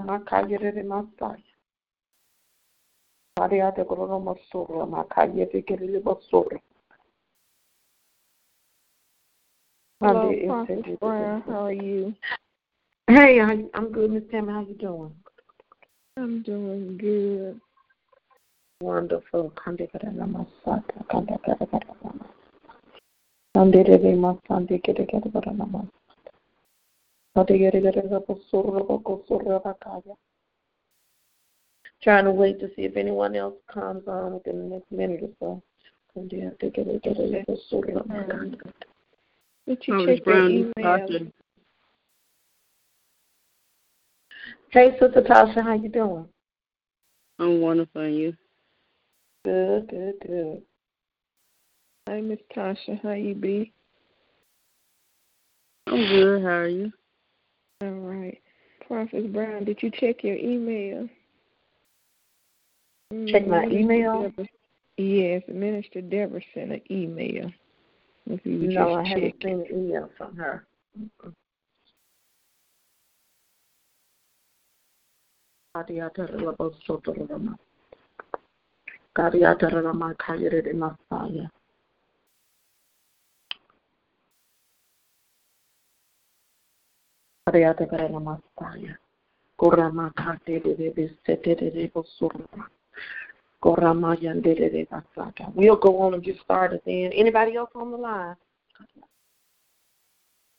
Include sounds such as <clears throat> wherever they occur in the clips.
Makayere Masaya. Ariate Korona Masura Makayete Kerele Basura. Hello. How are you? Hey, I'm good, Miss Tammy. How you doing? I'm doing good. Wonderful. Kande Trying to wait to see if anyone else comes on within the next minute or so. Did you check your email? Hey, Sister Tasha, how you doing? I'm wonderful, you? Good, good, good. Hi, Miss Tasha. How you be? I'm good. How are you? All right. Prophet Brown, did you check your email? Check my email? Deborah, yes, Minister Deborah sent an email. If you no, I haven't check. seen an email from her. Mm-hmm. Ariate Karana Mastaya. Korama Kate de Sete de Bosurma. Korama Yandere de Basaka. We'll go on and get started then. Anybody else on the line?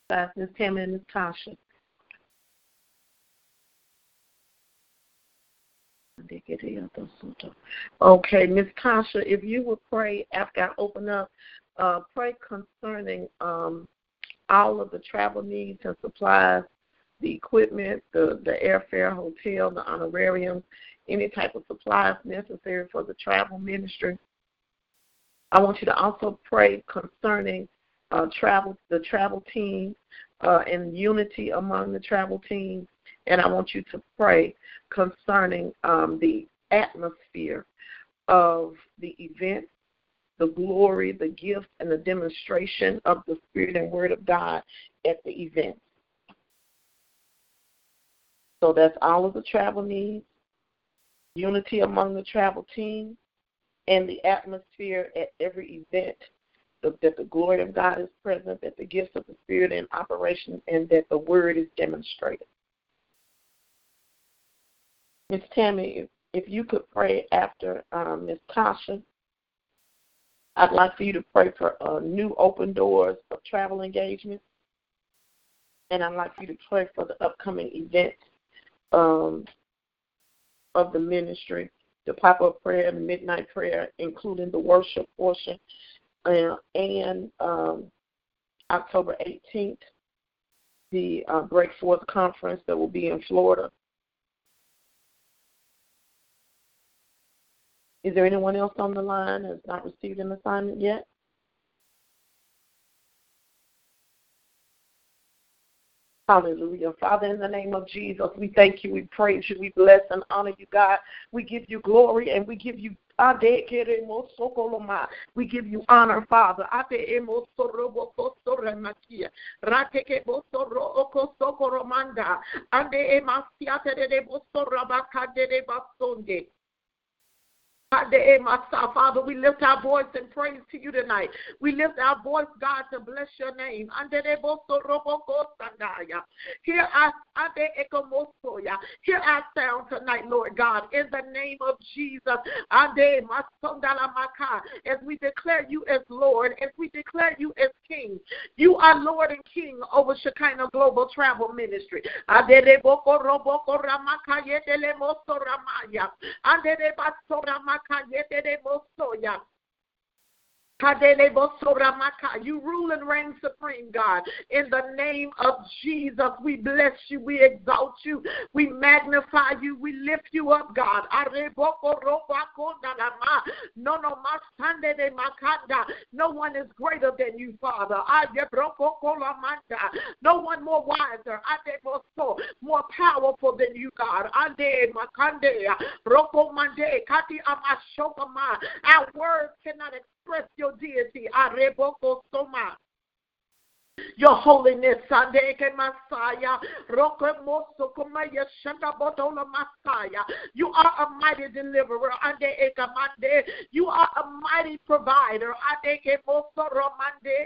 That's Miss Tammy and Miss Tasha. Okay, Miss Tasha, if you would pray after I open up, uh, pray concerning um, all of the travel needs and supplies the equipment, the, the airfare, hotel, the honorarium, any type of supplies necessary for the travel ministry. I want you to also pray concerning uh, travel, the travel team, uh, and unity among the travel team. And I want you to pray concerning um, the atmosphere of the event, the glory, the gift, and the demonstration of the Spirit and Word of God at the event. So that's all of the travel needs, unity among the travel team, and the atmosphere at every event that the glory of God is present, that the gifts of the Spirit are in operation, and that the Word is demonstrated. Miss Tammy, if, you could pray after um, Miss Tasha, I'd like for you to pray for uh, new open doors of travel engagement, and I'd like for you to pray for the upcoming events um, of the ministry, the pop up prayer, the midnight prayer, including the worship portion, uh, and um, October 18th, the uh, Break Forth conference that will be in Florida. Is there anyone else on the line that has not received an assignment yet? Hallelujah. Father, in the name of Jesus, we thank you, we praise you, we bless and honor you, God. We give you glory and we give you oh we give you honor, Father. Father, we lift our voice and praise to you tonight. We lift our voice, God, to bless your name. Hear us, hear our sound tonight, Lord God, in the name of Jesus. As we declare you as Lord, as we declare you as King, you are Lord and King over Shekinah Global Travel Ministry. Yete de Bosoya. You rule and reign supreme, God. In the name of Jesus, we bless you, we exalt you, we magnify you, we lift you up, God. No one is greater than you, Father. No one more wiser, more powerful than you, God. Our words cannot express your deity. Areboko soma. your holiness, Sandeke Messiah. Messiah. You are a mighty deliverer, Ande Ekamande. You are a mighty provider, Ande Mosoromande.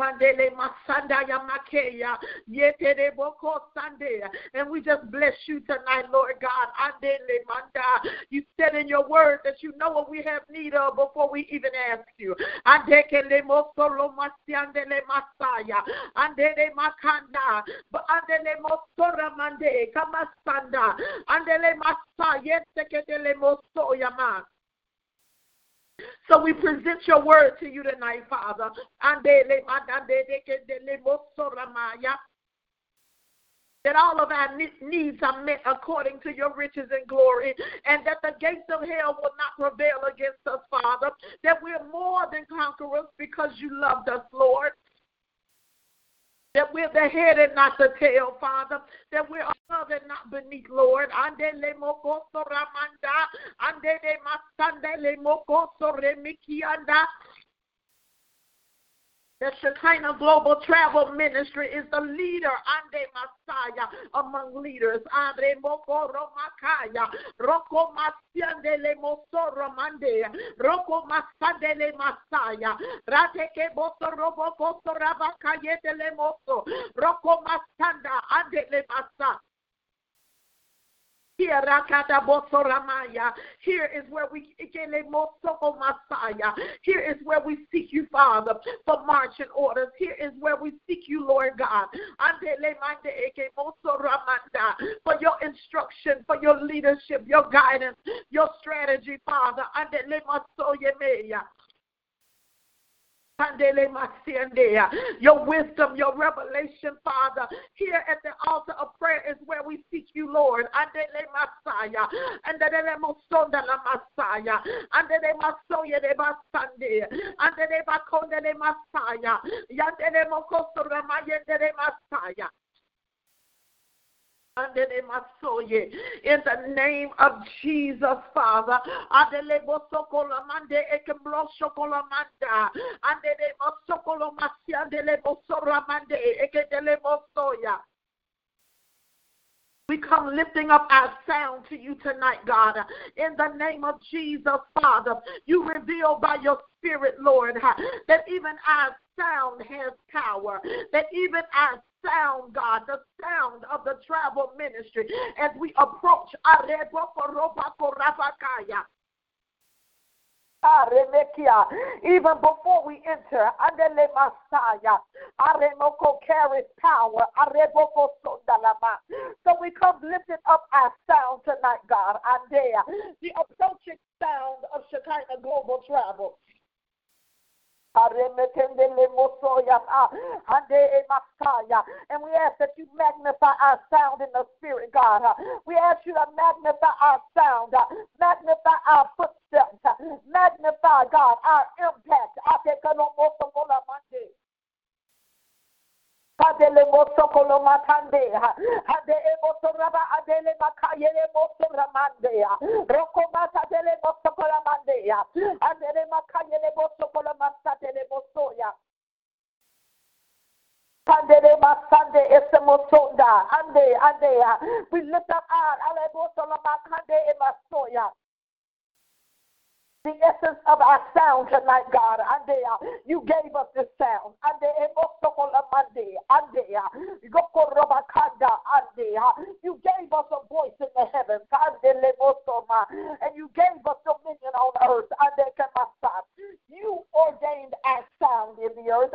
Mandele Masanda Yamakeya, Yetere Boko Sande. And we just bless you tonight, Lord God. Andele Manda. You said in your word that you know what we have need of before we even ask you. Andekele Mosolo Masiandele Masaya. Andele Makanda. But Andele Mosora Mande. Kamasanda. Andele Masaya. Yesekele Mosoyama. So we present your word to you tonight, Father. That all of our needs are met according to your riches and glory, and that the gates of hell will not prevail against us, Father. That we're more than conquerors because you loved us, Lord that we're the head and not the tail, Father, that we're above and not beneath, Lord. Andele mokoso ramanda, andele masandele mokoso remikianda. The Shekinah Global Travel Ministry is the leader, Ande Messiah, among leaders. Andre Moko Romakaya, Roko Masiandele Mosoro Mande, Roko Masandele Masaya, Rateke Boso Robo Boso Rabakayetele Moso, Roko Masanda, Andele Masa. Here is where we Here is where we seek you, Father, for marching orders. Here is where we seek you, Lord God. For your instruction, for your leadership, your guidance, your strategy, Father. Your wisdom, your revelation, Father. Here at the altar of prayer is where we seek you, Lord. Messiah. In the name of Jesus, Father. We come lifting up our sound to you tonight, God. In the name of Jesus, Father, you reveal by your Spirit, Lord, that even our sound has power, that even our sound, God, the sound of the travel ministry. As we approach even before we enter, Andele carries power. So we come lifting up our sound tonight, God, Andea, the approaching sound of Shekinah Global Travel. And we ask that you magnify our sound in the spirit, God. We ask you to magnify our sound, magnify our footsteps, magnify, God, our impact. Adele moso kolo matande ade moso raba adele makayele moso ramande roko mata adele moso kolo mande adele makayele moso kolo masatele moso ya. Pandele masande ese mosonda ande ande we lift up our ale moso la makande e masoya the essence of our sound tonight, God. Andea, uh, you gave us this sound. Andea, eh, uh, Andea, uh, You gave us a voice in the heavens. And you gave us dominion on earth. And. You ordained our sound in the earth.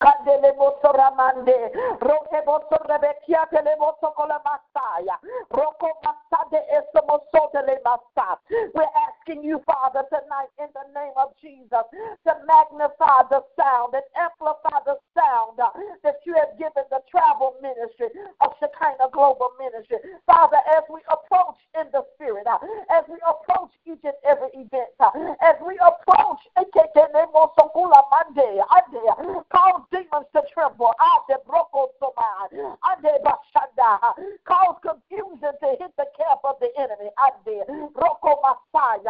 Andeke mosoko lo masiande. Adele mosoko lo mande. Roko asking you, Father, tonight in the name of Jesus to magnify the sound and amplify the sound that you have given the travel ministry of Shekinah Global Ministry. Father, as we approach in the spirit, as we approach each and every event, as we approach cause demons to tremble. Cause confusion to hit the camp of the enemy. Roko Messiah.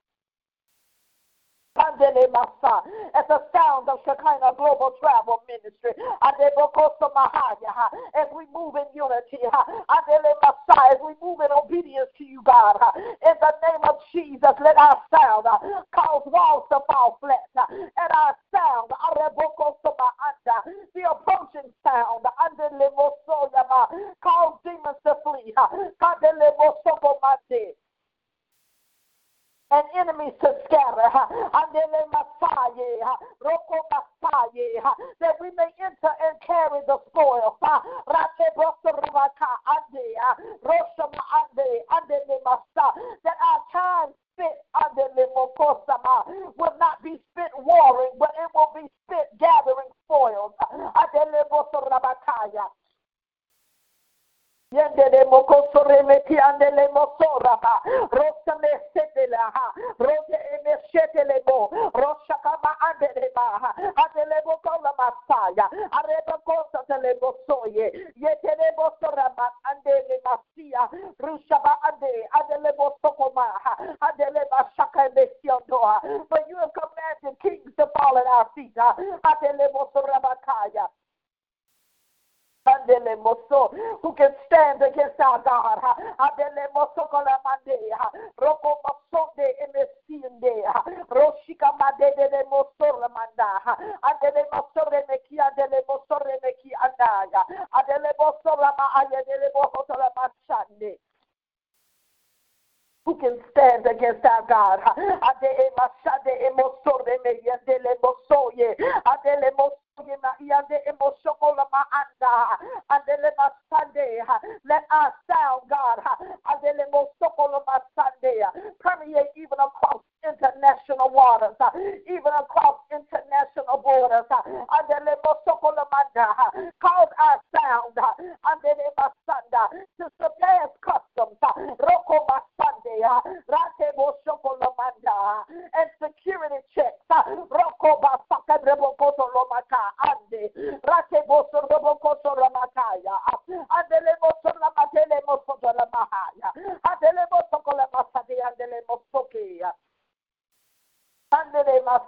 At the sound of Shekinah Global Travel Ministry, as we move in unity, as we move in obedience to you, God, in the name of Jesus, let our sound cause walls to fall flat.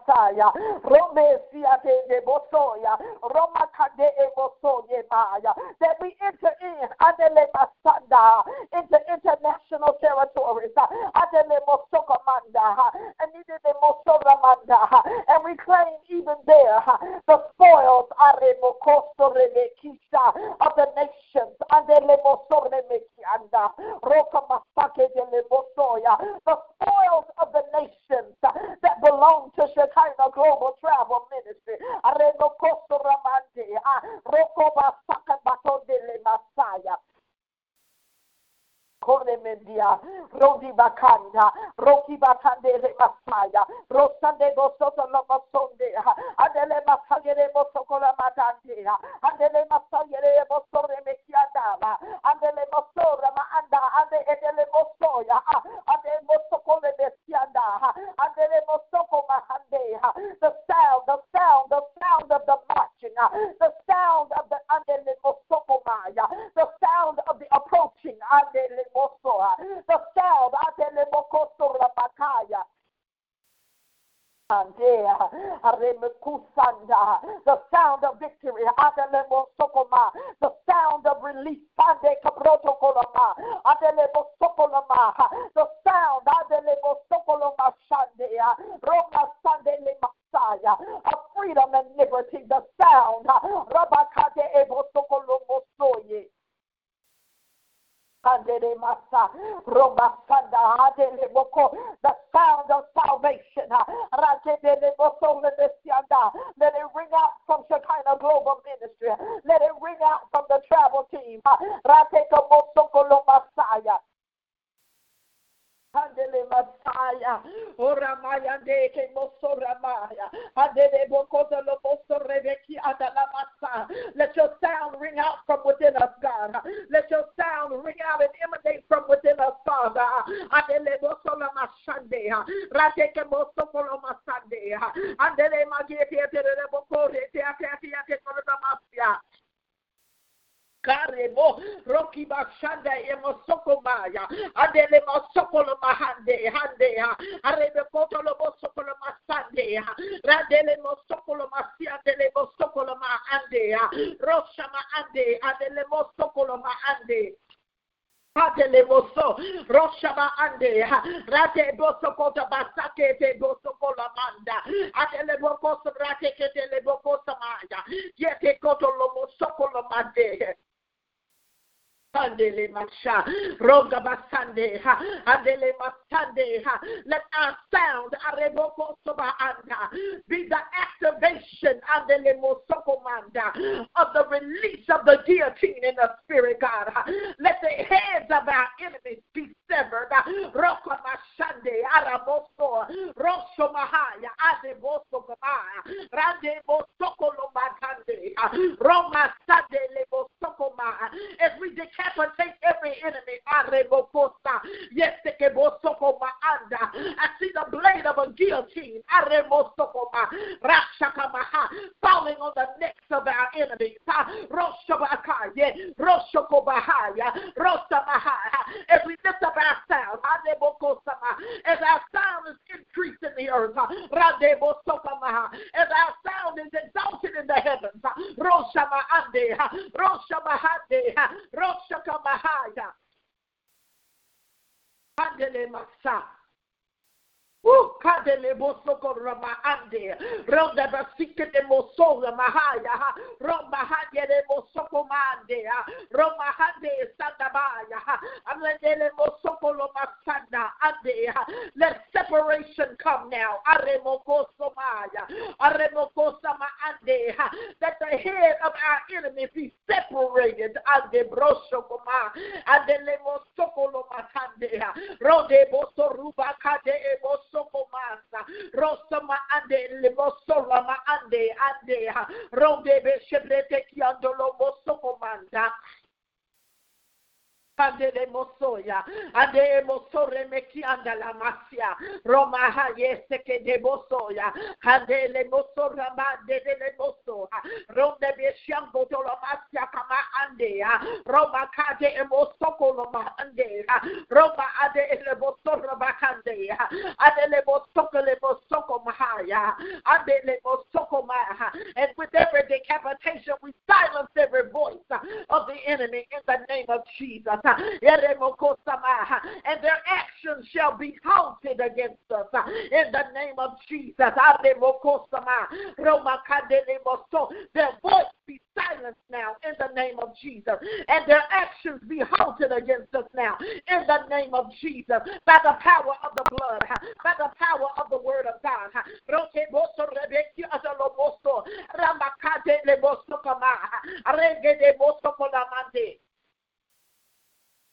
Kataya, Rome Siate de Bosoya, Roma Kade Ebosoye Maya, that we enter in Adele Masanda. Into international territories, Adele Mosokomanda, sound ring out and emanate from within us, Father. Adele karebo roki bashanda emosoko maya adele mosoko mahande hande. Ha arebe koto lo mosoko lo masande. Ha radele mosoko lo masia dele mosoko lo ma ande ha rosha ma ande adele mosoko lo ma ande Adele boso, roshaba ande, rate kota basake te boso kola manda, adele boko rate kete le boko samaya, yete koto Andele Masha, Roga Basande, Andele Masande, let our sound, Soba Anda, be the activation, Andele Mosokomanda, of the release of the guillotine in the spirit, God. Let the heads of our enemies be severed. Roka Mashande, Araboso, Rosho Mahaya, Adeboso Gamaya, Rande Bosoko Lomatande, Roma Sade Lebosokoma, as we declare decapitate every enemy. Yes, I see the blade of a guillotine. Falling on the necks of our enemies. As we lift up our sound, as our sound is increased in the earth, as our sound is exalted in the heavens, Roshama Shakamahaya. Handele Masa. Let separation come now. Sama the head of our enemy be separated. Rode boso ruba kade e boso sokomasa rosama ande lemosola ma ande ande ronde be shebrete kiandolo mosokomanda Mosoya, mosore masia, Roma de mosoya, mosora de masia kama ande, Roma kade e mosoko lo ma ande, Roma ade mosora mosoko le mosoko mahaya, mosoko maha, and with every decapitation we silence every voice of the enemy in the name of Jesus. Uh, and their actions shall be halted against us uh, in the name of Jesus. Their voice be silenced now in the name of Jesus. And their actions be halted against us now in the name of Jesus. By the power of the blood, uh, by the power of the word of God.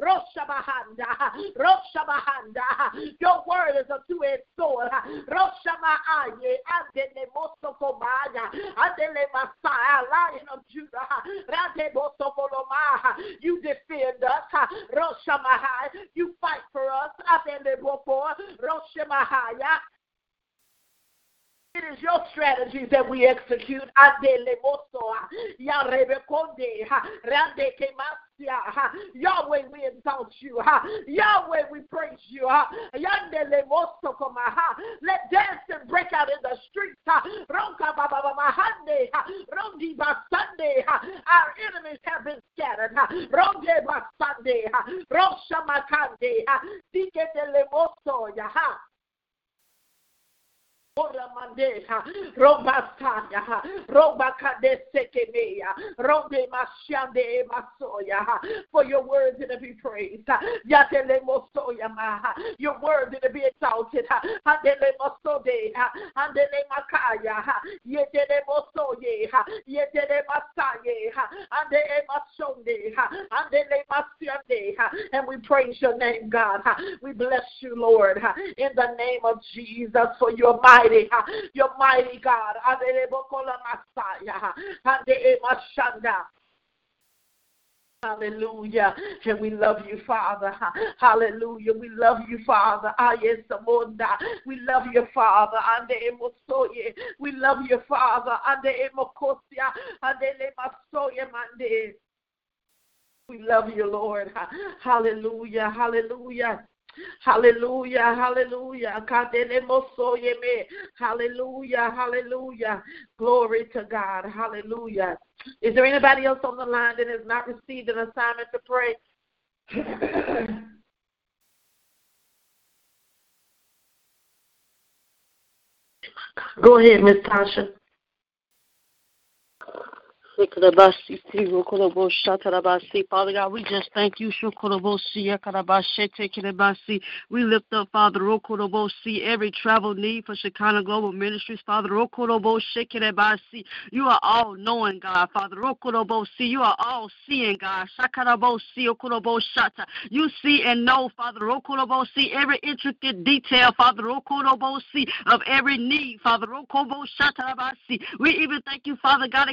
Roshabahanda, Roshabahanda. Your word is a two-edged sword. Roshamaaye, Andele Mosokomaya, Andele Messiah, Lion of Judah, Rade Mosokoloma. You defend us, Roshamahai. You fight for us, Adele Boko, Roshamahaya It is your strategies that we execute. Adele mosoa. Yarebe konde. Rande Yahweh, we exalt you. Yahweh, we praise you. Let dancing break out in the streets. Our enemies have been scattered. Ronde basande. Rosha makande. Diketele mosoya. Oramandeha, Robastaya, Robakadesekemeya, Robe Mashande Masoya, for your words to be praised. Yatele Mosoya Maha, your word to be exalted. Handele Mosode, Handele Makaya, Yetele Mosoye, Yetele Masaye, Handele Masonde, Handele Masyande, and we praise your name, God. We bless you, Lord, in the name of Jesus for your mighty mighty, you're mighty God. Hallelujah. And we love you, Father. Hallelujah. We love you, Father. Ah, we love you, Father. We love you, Father. We love you, Lord. Hallelujah. Hallelujah. Hallelujah, hallelujah. Hallelujah, hallelujah. Glory to God. Hallelujah. Is there anybody else on the line that has not received an assignment to pray? <coughs> Go ahead, Miss Tasha. Father God, we just thank you. We lift up, Father, every travel need for Shekinah Global Ministries, Father. You are all knowing, God, Father. You are all seeing, God. You see and know, Father. Every intricate detail, Father, of every need, Father. We even thank you, Father God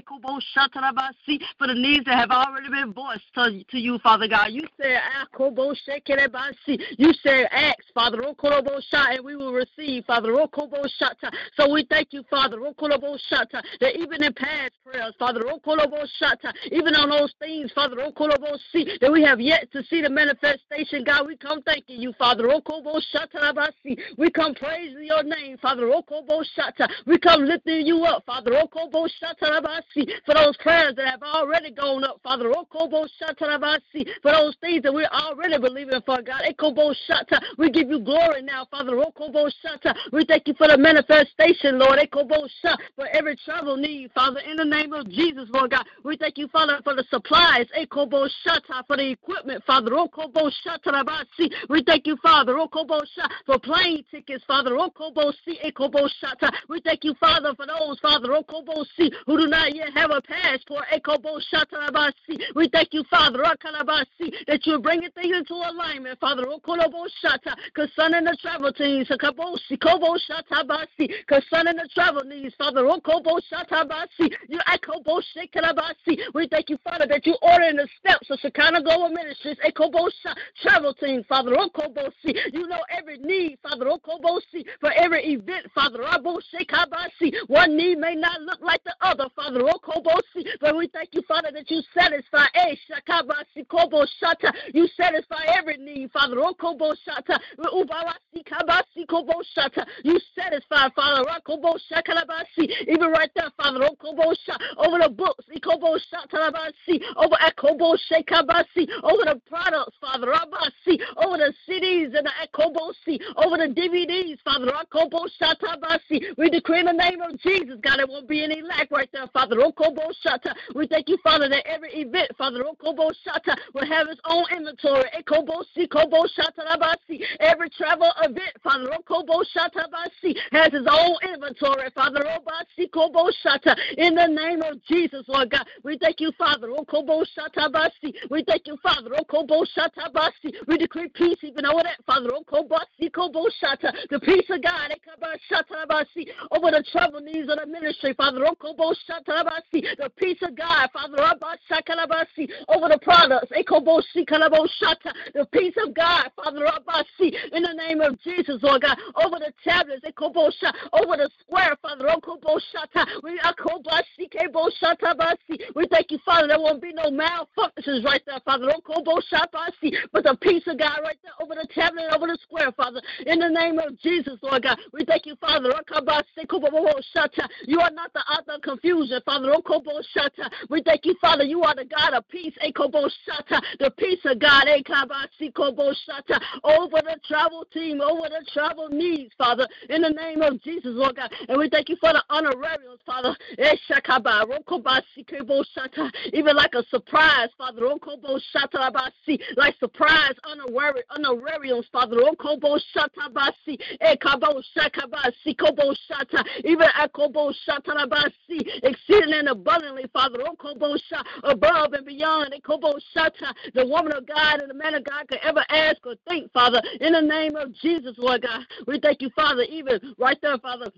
for the needs that have already been voiced to, to you, Father God. You said, ah, you said, ask, Father, oh, and we will receive, Father. Oh, so we thank you, Father, oh, that even in past prayers, Father, even on those things, Father, that we have yet to see the manifestation, God, we come thanking you, Father. We come praising your name, Father. We come lifting you up, Father. For those prayers that have already gone up, Father. Oh, for those things that we're already believing for, God. We give you glory now, Father. Oh, we thank you for the manifestation, Lord. For every travel need, Father, in the name of Jesus, Lord God. We thank you, Father, for the supplies, for the equipment, Father. Oh, we thank you, Father, for plane tickets, Father. We thank you, Father, for those, Father, who do not yet have a passport. We thank you, Father, that you're bringing things into alignment, Father. Concerning the travel teams, concerning the travel needs, Father. We thank you, Father, that you order in the steps of Shekinah Global Ministries, travel team, Father. You know every need, Father. For every event, Father. One need may not look like the other, Father. <laughs> But we thank you, Father, that you satisfy eh, you satisfy every need, Father. You satisfy, Father. Even right there, Father. Over the books, over over the products, Father. Over the CDs and the over the DVDs, Father. We decree in the name of Jesus, God, there won't be any lack right there, Father. We thank you, Father, that every event, Father, oh, Kobo Shata will have its own inventory. Eh, Kobo Si Kobo Shata Rabasi. Every travel event, Father, oh, Kobo Shata Basi has its own inventory, Father. Oh, Obasi Koboshata. In the name of Jesus, Lord God, we thank you, Father. Kobo Shata Basi. We thank you, Father. Kobo Shata Basi. We decree peace even over that, Father. Oko Bossi Koboshata. The peace of God eh, over the travel needs of the ministry, Father. The peace of God, Father, over the products, the peace of God, Father, in the name of Jesus, Lord God, over the tablets, over the square, Father. We thank you, Father. There won't be no malfunctions right there, Father. But the peace of God right there over the tablet, over the square, Father. In the name of Jesus, Lord God. We thank you, Father. You are not the author of confusion, Father. We thank you, Father. You are the God of peace. Eh, the peace of God. Eh, over the travel team, over the travel needs, Father. In the name of Jesus, Lord God. And we thank you for the honorariums, Father. Eh, Even like a surprise, Father. Like surprise honorariums, Father. Even exceeding and abundantly, Father. Oh, above and beyond the woman of God and the man of God could ever ask or think, Father. In the name of Jesus, Lord God, we thank you, Father, even right there, Father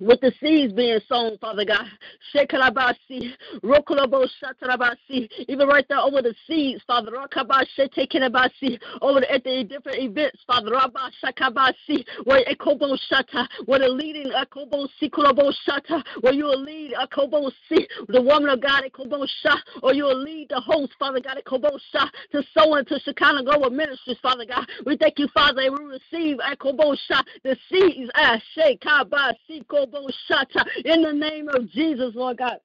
with the seeds being sown, Father God. Shekalabasi, Rokolabo Shatarabasi, even right there over the seeds, Father. Rakabashi, Tekinabasi, over at the different events, Father. Rabba Shakabasi, where Ekobo Shata, where the leading uh, Akobo Sikulabo Shata, where you will lead uh, Akobo Si, the woman of God, Ekobo Sha, or you will lead the host, Father God, Ekobo Sha, to sow into Shekinah Global Ministries, Father God. We thank you, Father, and we receive uh, Akobo Sha, the seeds, Ashe, Kabasi, in the name of Jesus, Lord God.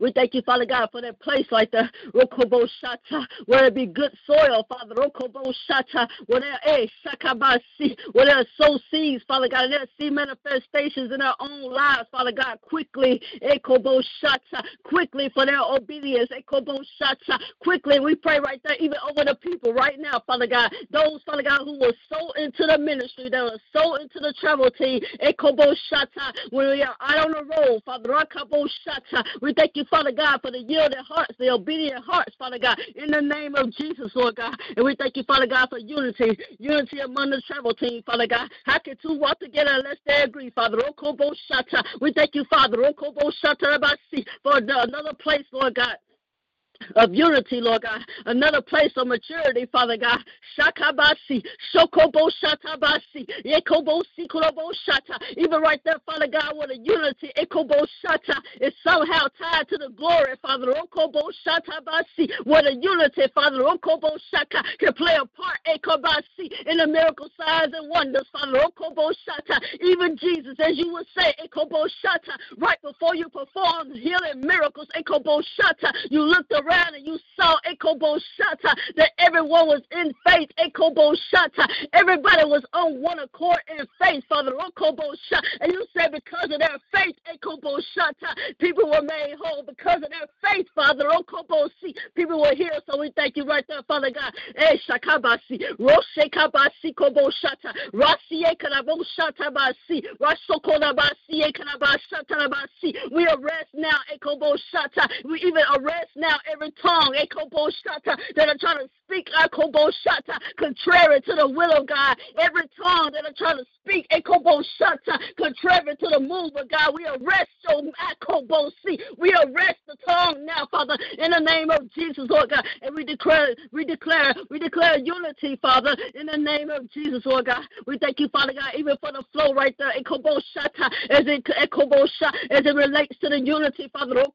We thank you, Father God, for that place like the Rokobo Shata, where it be good soil, Father. Rokobo Shata, where there eh, Shakabasi, where there sow seeds, Father God, and there see manifestations in our own lives, Father God, quickly, Ekobo Shata, quickly for their obedience, Ekobo Shata, quickly. We pray right there, even over the people right now, Father God, those, Father God, who will sow into the ministry, that will sow into the travel team, Ekobo Shata, when we are out on the road, Father, Rokobo Shata, we thank you, Father God, for the yielded hearts, the obedient hearts, Father God, in the name of Jesus, Lord God. And we thank you, Father God, for unity, unity among the travel team, Father God. How can two walk together unless they agree, Father? We thank you, Father, for another place, Lord God of unity, Lord God. Another place of maturity, Father God. Shakabasi, Shokobo Shatabasi, Ekobo Sikurobo Shata. Even right there, Father God, where the unity, Ekobo Shata, is somehow tied to the glory, Father. Okobo Shatabasi, where the unity, Father, Okobo Shaka, can play a part, Ekobasi, in the miracle signs and wonders, Father. Okobo Shata. Even Jesus, as you would say, Ekobo Shata, right before you perform healing miracles, Ekobo Shata, you looked around around and you saw Ekobo Shata that everyone was in faith. Ekobo Shata. Everybody was on one accord in faith, Father. Okobo Shata. And you said because of their faith, Ekobo Shata, people were made whole. Because of their faith, Father. Okobo Si. People were healed. So we thank you right there, Father God. Eh Shakabasi. Roshe Kabasi Kobo Shata. Rasi Ekanabo Shata Basi. Rasokona Basi Ekanabashata Basi. We arrest now Ekobo Shata. We even arrest now every tongue eh, that are trying to speak eh, contrary to the will of God. Every tongue that are trying to speak eh, contrary to the move of God. We arrest your We arrest the tongue now, Father, in the name of Jesus, Lord God. And we declare, we declare, we declare unity, Father, in the name of Jesus, Lord God. We thank you, Father God, even for the flow right there, as it as it relates to the unity, Father, oh,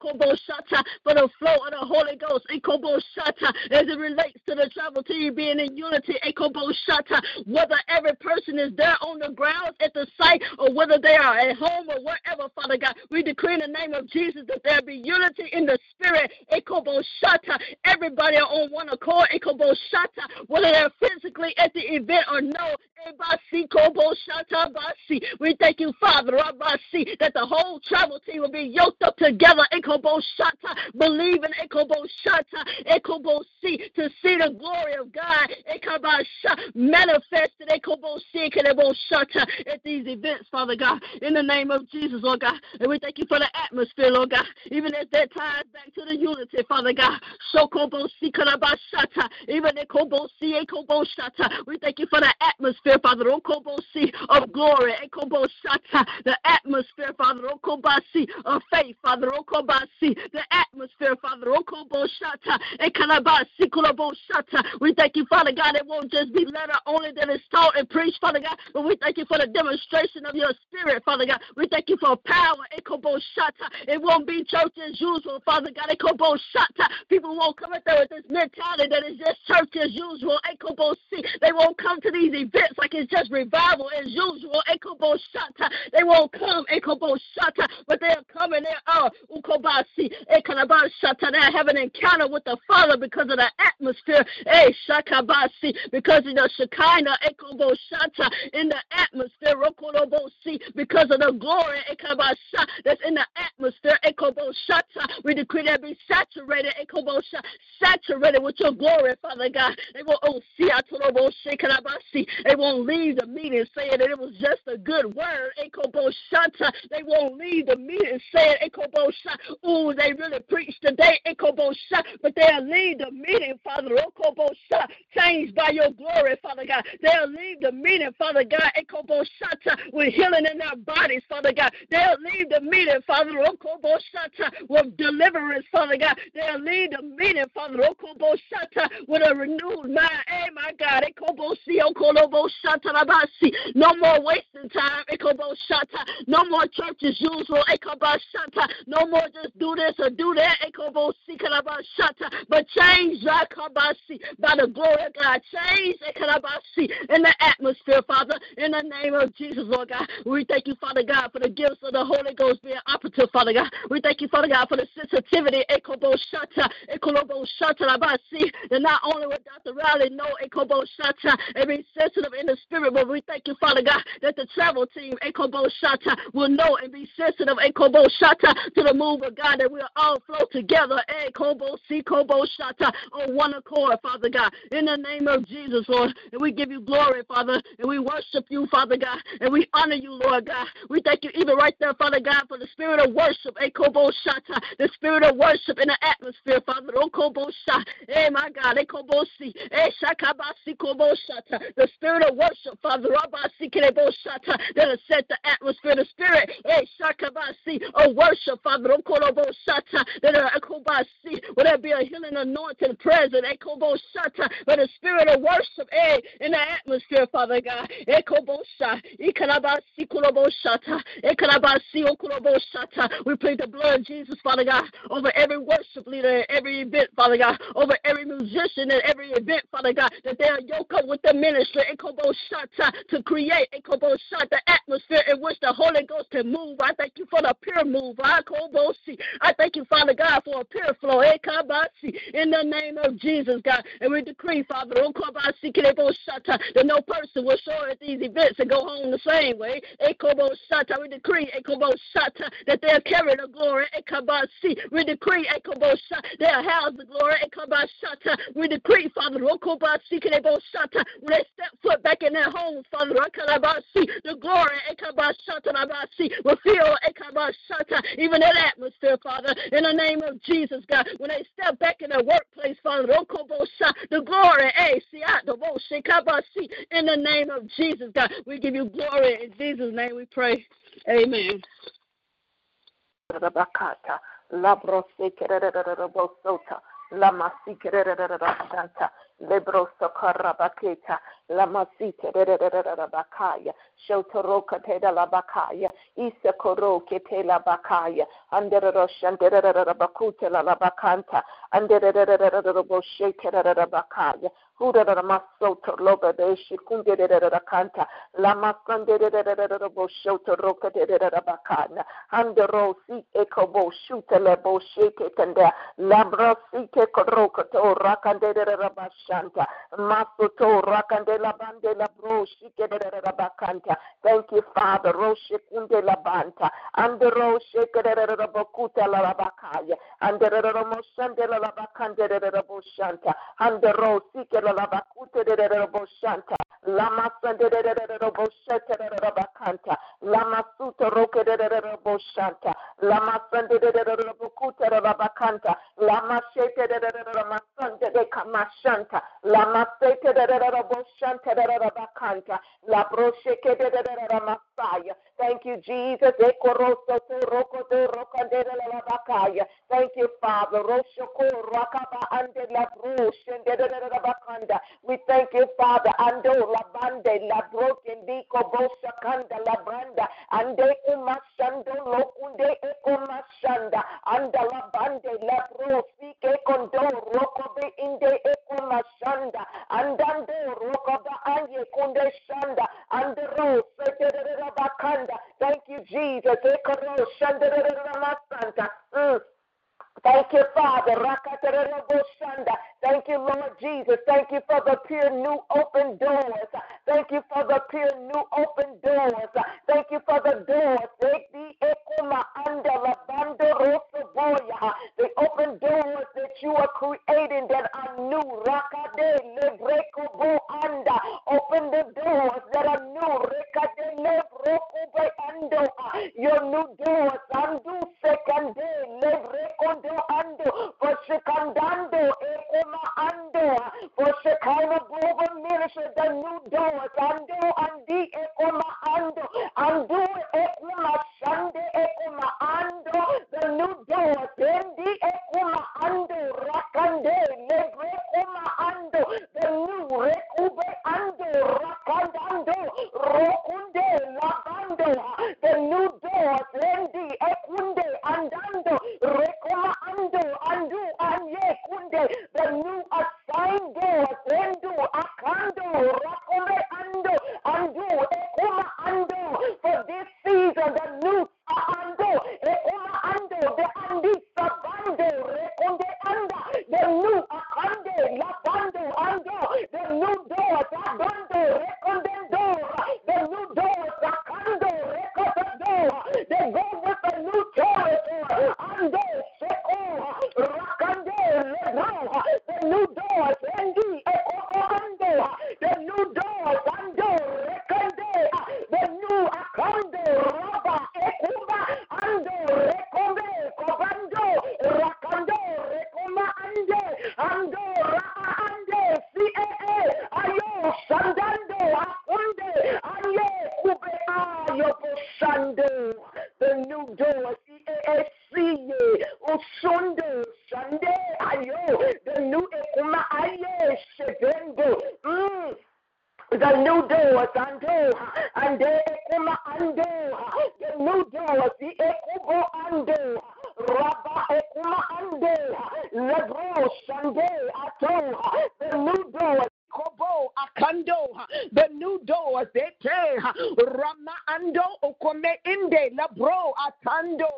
for the flow of the Holy Ghost, as it relates to the travel team being in unity, whether every person is there on the ground at the site or whether they are at home or wherever, Father God, we decree in the name of Jesus that there be unity in the spirit, everybody on one accord, whether they're physically at the event or no, we thank you, Father, that the whole travel team will be yoked up together, believing to see the glory of God manifested at these events, Father God. In the name of Jesus, Lord God. And we thank you for the atmosphere, Lord God. Even as that ties back to the unity, Father God. Even we thank you for the atmosphere, Father, of glory. The atmosphere, Father, of faith, Father, the atmosphere, Father, we thank you, Father God, it won't just be letter only that is taught and preached, Father God, but we thank you for the demonstration of your spirit, Father God. We thank you for power. It won't be church as usual, Father God. People won't come out there with this mentality that it's just church as usual. They won't come to these events like it's just revival as usual. They won't come, but they're coming there. Oh, they're having an encounter with the Father because of the atmosphere. Hey, Shakabasi, because of the Shekinah in the atmosphere. Oko no bo see, because of the glory that's in the atmosphere. We decree that be saturated. Saturated with your glory, Father God. They won't, oh, see, I told them, they won't leave the meeting saying that it was just a good word. They won't leave the meeting saying, oh, they really preached today. But they'll leave the meeting, Father, Oko Bosha, changed by your glory, Father God. They'll leave the meeting, Father God, with healing in their bodies, Father God. They'll leave the meeting, Father, Oko Boshta. with deliverance, Father God. They'll leave the meeting, Father, Oko Boshta with a renewed mind. Hey, my God. No more wasting time. No more church as usual. No more just do this or do that. But change by the glory of God. Change in the atmosphere, Father. In the name of Jesus, Lord God. We thank you, Father God, for the gifts of the Holy Ghost being operative, Father God. We thank you, Father God, for the sensitivity. That not only would Dr. Riley know and be sensitive in the spirit, but we thank you, Father God, that the travel team will know and be sensitive to the move of God, that we'll all flow together on one accord, Father God. In the name of Jesus, Lord. And we give you glory, Father, and we worship you, Father God, and we honor you, Lord God. We thank you even right there, Father God, for the spirit of worship, the spirit of worship in the atmosphere, Father. Eh, my God, a kobo si eh, the spirit of worship, Father, that has set the atmosphere, the spirit eh, of worship, Father, that will there be a healing anointing present, eh, but the spirit of worship eh, in the atmosphere, Father God. Eh, Ekobosha. Ekalabasi Kuloboshata. Ekalabasi O Kuloboshata. We plead the blood of Jesus, Father God, over every worship leader, every event, Father God, over every musician and every event, Father God, that they are yoked up with the ministry eh, Ekobo shatta to create the atmosphere in which the Holy Ghost can move. I thank you for the pure move. I thank you, Father God, for a pure flow. In the name of Jesus, God. And we decree, Father, that no person will show at these events and go home the same way. We decree that they'll carry the glory. We decree they'll house the glory. We decree, Father, when they step foot back in their homes, Father, the glory will fill even that atmosphere, Father, in the name of Jesus, God. When they step back in their workplace, Father, oh, the glory, A. Siato Boshe Cabasi, in the name of Jesus, God. We give you glory. In Jesus' name we pray. Amen. La lebroso karabaketa la masite bakaya shotoroka te la bakaya isa koroke te la bakaya andere roshandere bakute la bakanta andere boshete bakaya Thank you father roshe kunde la banta andero sheke de bakuta la bakaya andero moshande la bakande de boshanta andero si ke la sute de de boshanta. Lama sande de de de boshete de bakanta. Lama roke de. Lama sande de de bokuta de bakanta. Lama shete de masande de kamashanta. Lama sete de de boshanta de bakanta. La brosheke de de Father. We thank you, Father. Ando la bande la broken dico bosa kanda la branda. Ande umashando lokunde ekumashanda anda la bande la brosi ke kondo rokobe inde ekumashanda andando rokoba anye kunde shanda. Andro seterera bakanda thank you jesus. Ekoro shandera masanta mm. Thank you, Father. Thank you, Lord Jesus. Thank you for the pure new open doors. Thank you for the pure new open doors. Thank you for the. The new doors, Rama Ando, Okome Inde, Labro Atando,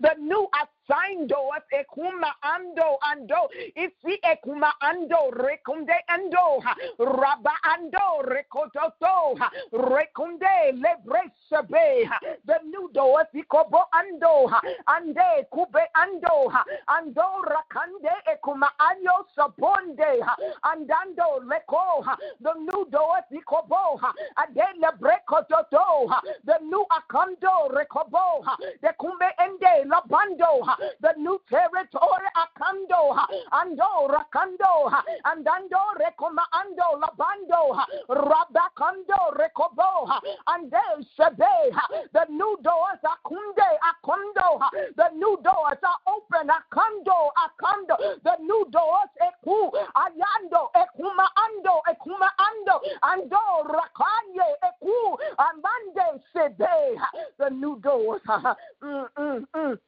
the new doors, Ekuma Ando, Ando, Isi Ekuma Ando, Rekunde Ando, Raba Ando, Rekototo, Rekunde, Lebreshebe, the new doors, Ikobo Ando, Ande, Kube Ando, Ando, Rakande, Ekuma Ayo Sabonde, Andando, Leko, the new doors, Ikobo, Adele Brekototo, the new Akando, Rekobo, the Kumbe Ende, Labando, the new territory, Akando, Ando, Rakando, Andando, Rekoma Ando, Labando, Rabakando, Rekobo, and Shebe, the new doors, Akunde, Akondo, the new doors are open, Akando, Akando, the new doors, Eku, Ayando, Ekuma Ando, Ekuma Ando, Ando, Rakanye, Eku, Amande, Sebe, the new doors, <laughs> mm, mm, mm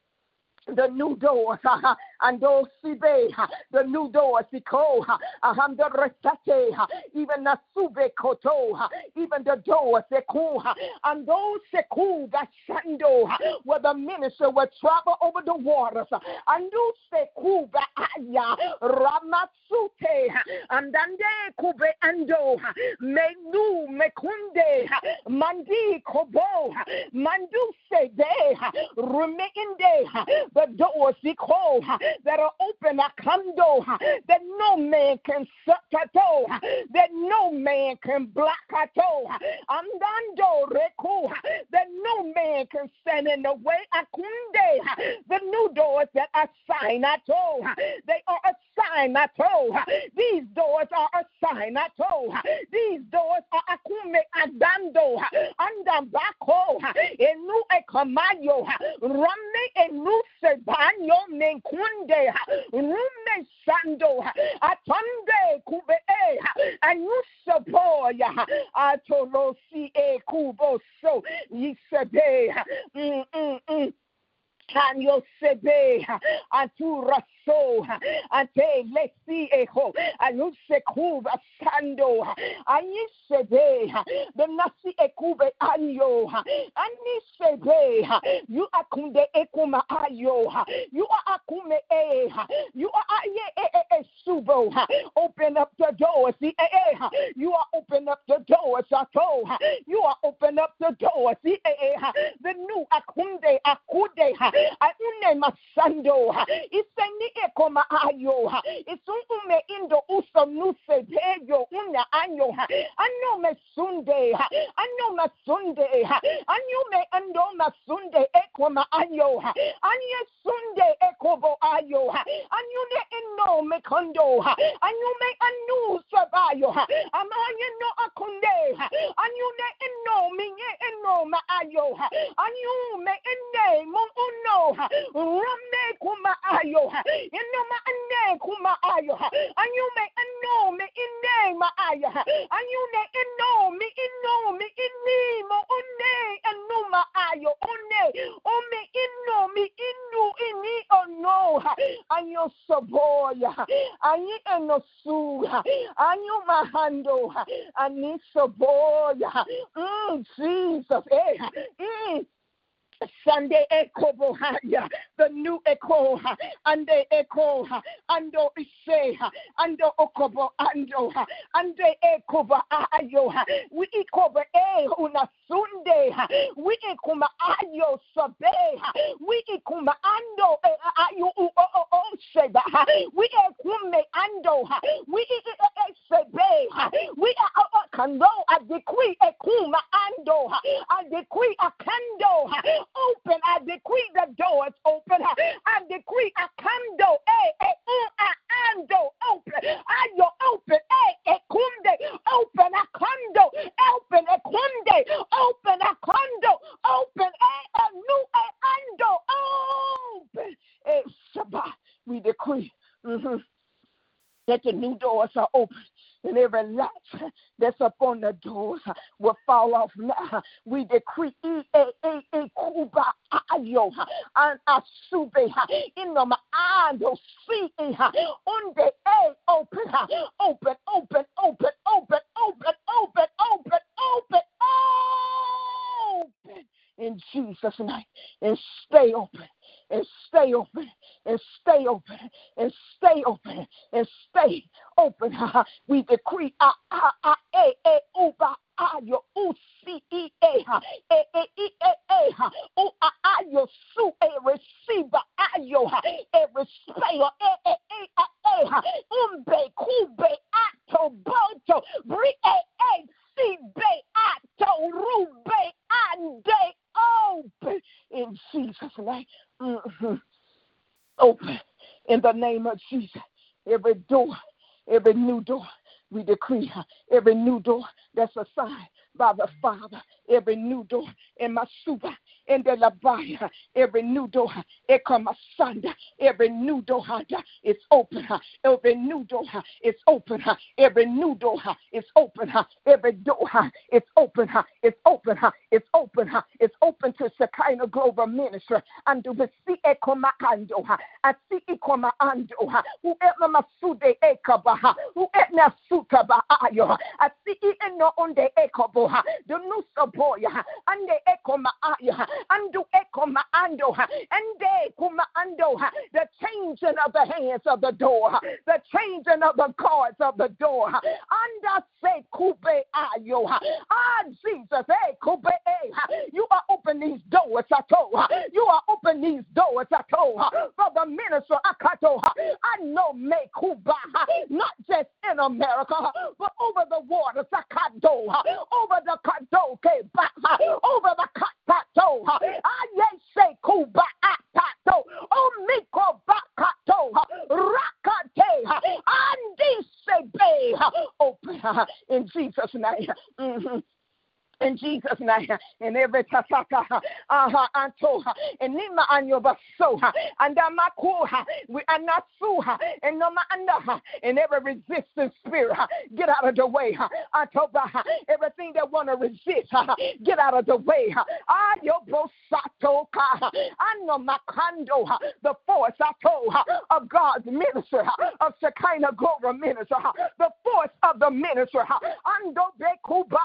the new doors, <laughs> and those sibe, the new doors, Siko, aham the restate, even the sube koto, even the doors, Seku, and those Seku, that shando, where the minister will travel over the waters, and those Seku, aya, Ramasute, and Dande Kube Ando, Menu Mekunde, Mandi Kobo, Mandu se Sede, Rumeinde, the doors, Siko, that are open, akando, that no man can satato, that no man can block ato, andando reku, that no man can stand in the way, akunde, the new doors that are signed, ato, they are a sign, ato, these doors are a sign, ato, these doors are akume adando, andambako, enu ekamayo, rame enu sebanyo Sunday, Rume Sando, Atande Kube, and you support Atolosi E Kubo, so Yisade. Can you sebe atura so ante lesi eho anuse kuba sando anisebe the nasi ekube anyo anisebe you akunde ekuma ayo you are akume e you are aye e e subo open up the doors see e e you are open up the doors ato you are open up the doors see e e the new akunde akude aune masando iseni ekoma ayo. Isume indo uso nuse deyo una anyo. Ano mesunde ano masunde anyo me ando masunde ekoma ayo. Anye sunde ekobo ayo. Anyo ne ino me kondo. Anyo me anu sabayo amanye no akunde. Anyo ne ino minye ino ma ayo. Anyo me ene mo uno rame kuma ayo inoma ane kuma ayo anyume eno me ine ma ayo anyune eno mi ino mi ini mo one enuma ayo one ome ino mi inu ini ono anyo soboya anyi eno su anyu mahando ani soboya mm, Jesus eh mm. Sunday Echo Bohaya, the new Echo, Ande Echo, Ando Ise, Ando Okobo Ando, Ande Ekoba Ayo, we Ekoba E Una Sunday, we Ekuma Ayo Sabe, we Ekuma Ando Ayo O Seba, we Ekume Ando, we Sebe, we Kando, I decree Ekuma Ando, I decree Akando, open. I decree the doors open. I decree a condo, eh, eh, mm, a a ando open. Ah, Ayo open, a a kunde open a condo, open a kunde, open a condo, open a new a ando open. A Shabbat, we decree mm-hmm, that the new doors are open and every latch that's upon the doors will fall off now. We decree E A A A Ayo and Asube in the Ando unde A open open open open open open open open open open. In Jesus' name. And stay open. And stay open. And stay open. And stay open. And stay open. We decree a a a a a uba ayo u c e a e e e e a u a ayo su e receive ayo e respect e e e a a umbe kube ato boto bri e e si be ato rube ande open in Jesus' name. Mm-hmm. Open the name of Jesus. Every door, every new door, we decree every new door that's assigned by the Father, every new door in my super, in the labaya, every new door, asunder, every new door is open, every new door is open, every new door is open, every door is open, it's open, it's open, it's open to Shekinah Global Ministry, and to see ekomando, I see ekomando, whoever masude ekaba, whoever sutaba ayo, I see it no uh, uh, on the the new boya, ande ekoma aya, andu ekoma ando, ande kuma ando, the changing of the hands of the door, the changing of the cards of the door, anda se kupe ayo, ah Jesus, eh kupe eh, you are open these doors, I told, you are open these doors, I told, for the minister, Akato, I know me kuba, not just in America, but over the waters, Akato, over the Kato, over the Katato, I say kuba atato, omiko bakato, rakate, andi sebe, open Jesus' name. Mm-hmm in Jesus' name. And every tasaka, aha, antoha, and nima anyo basoha, and amakuha, we are not suha, and no uh, and every resistant spirit, uh, get out of the way. Uh, Atoba, everything that want to resist, get out of the way. Ayo bosato ka, ano makando, the force ato of God's minister, of Shekinah glory ministry, the force of the ministry, ando bekuba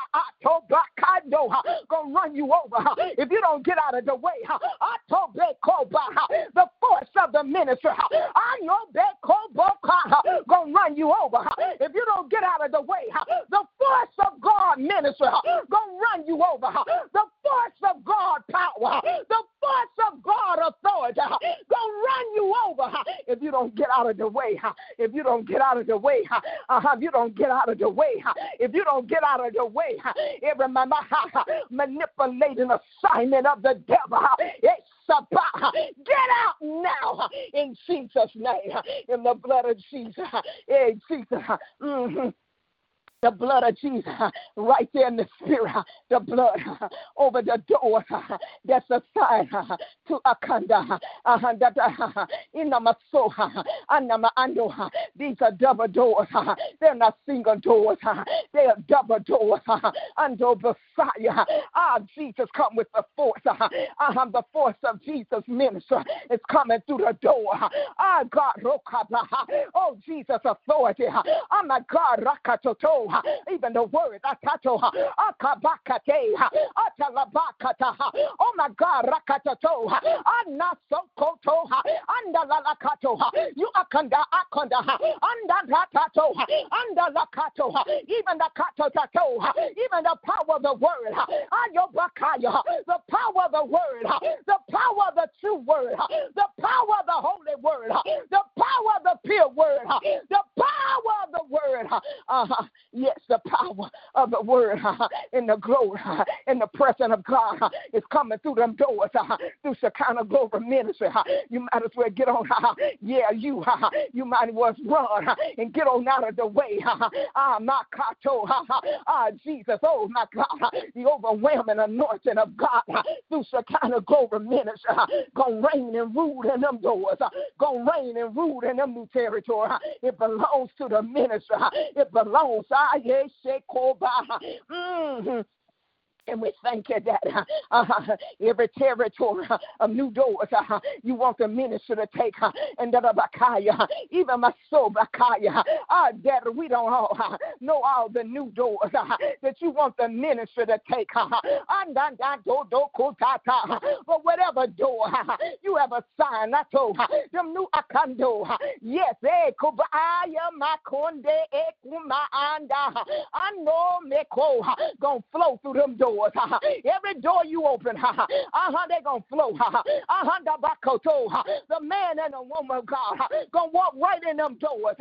atoba gonna run you over if you don't get out of the way. I told the force of the ministry gonna run you over if you don't get out of the way. The force of God ministry gonna run you over. The force of God power, the force of God authority gonna run you over if you don't get out of the way. If you don't get out of the way, uh-huh, if you don't get out of the way, if you don't get out of the way, every manipulating assignment of the devil. It's Get out now in Jesus' name, in the blood of Jesus. In Jesus. Mm-hmm the blood of Jesus <laughs> right there in the spirit, <laughs> the blood <laughs> over the door that's assigned to Akanda. These are double doors. They're not single doors. They are double doors. Under Messiah. Ah, Jesus, come with the force. Ah, the force of Jesus' minister is coming through the door. Ah, God, oh, Jesus, authority. Oh, my God, Rakatoto even the word akato akabakate atalabakata oh my God rakatato anasokoto andalakato you akanda akanda andalakato andalakato even the kato tato even the power of the word ayobakaya the power of the word the power of the true word the power of the holy word the power of the pure word the power of the word uh-huh. Yes the power of the word in the glory in the presence of God is coming through them doors through Shekinah Glory Ministry. You might as well get on. Yeah, you you might as well run and get on out of the way. Ah, my kato. Ah, Jesus. Oh, my God. The overwhelming anointing of God through Shekinah Glory Ministry. Gonna reign and rule in them doors. Gonna reign and rule in them new territory. It belongs to the ministry. It belongs. Ah. Mm-hmm. And we thank you that uh, every territory of new doors uh, you want the minister to take. Uh, and that uh, even my soul, uh, that we don't all uh, know all the new doors uh, that you want the minister to take. Uh, but whatever door uh, you have a sign, I told uh, them new akando. Uh, yes, eh, kubaya makonde ekuma anda. I know meko gonna flow through them doors doors. Every door you open, uh-huh, they're going to flow. Uh-huh, the man and the woman of God going to walk right in them doors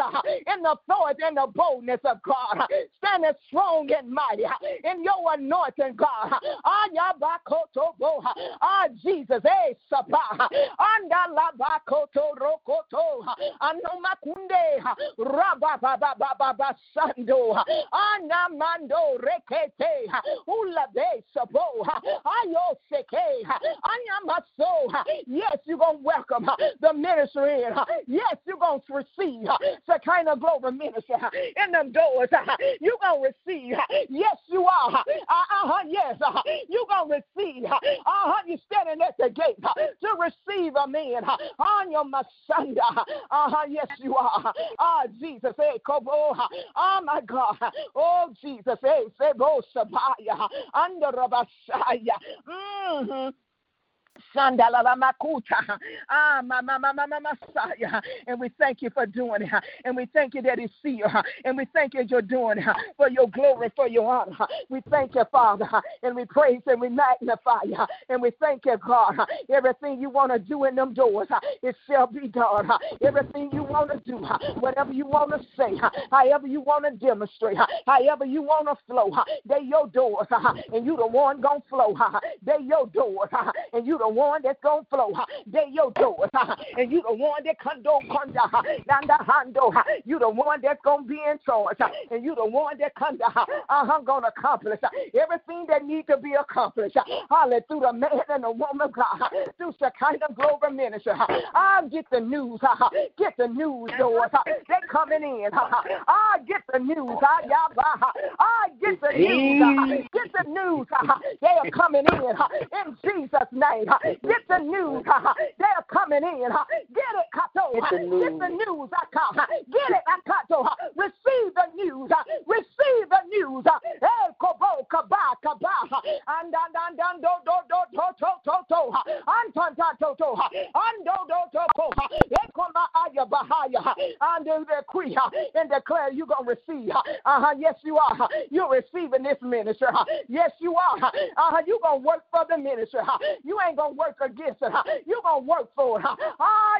in the authority and the boldness of God, standing strong and mighty in your anointing, God. Ah, Jesus, eh, Sapa, anda la bakoto rokoto, anomakunde, rabba baba baba sando, anamando rekete, ula sabo, ayo seke, anyamaso, Yes, you're going to welcome uh, the ministry in. Uh, yes, you're going to receive uh, the Shekinah glory ministry in them doors. You're going to receive. Yes, you are. Uh-huh, yes, you're going to receive. Uh-huh, you're standing at the gate to receive a man on your Messiah. Uh-huh, yes, you are. Ah, Jesus. Hey, Koboha, oh my God. Oh, Jesus. Hey, Sebo oh, Sabaya. Rabashaya. Mm-hmm. Ah, and we thank you for doing it. And we thank you that He see you. And we thank you that you're doing it for your glory, for your honor. We thank you, Father. And we praise and we magnify you. And we thank you, God. Everything you want to do in them doors, it shall be done. Everything you want to do, whatever you want to say, however you want to demonstrate, however you want to flow, they your doors. And you the one gonna flow. They your doors. And you the one that's gonna flow. They your doors, and you the one that condo conda nanda hando. You the one that's gonna be in charge, and you the one that conda uh-huh, I'm gonna accomplish everything that need to be accomplished. Hallelujah through the man and the woman God, through the Shekinah global ministry. I'll ah, get the news, get the news doors. They coming in. I ah, get the news. Ah, I get the news. Get the news. They are coming in in Jesus' name. Get the news. Uh, They're coming in. Uh, get it, Kato. Get the news. Uh, get it, Kato. Receive the news. Receive the news. Hey, kobo, kaba, kaba. And and and and do do do do to to to. Anton ta to to. Ando do do, to eh, ko. Ekoma aya bahaya. And decree and declare you're gonna receive. Uh-huh. Yes, you are. You're receiving this ministry. Yes, you are. Uh-huh. You're gonna work for the ministry. You ain't gonna work against it. You're going to work for it. Ah,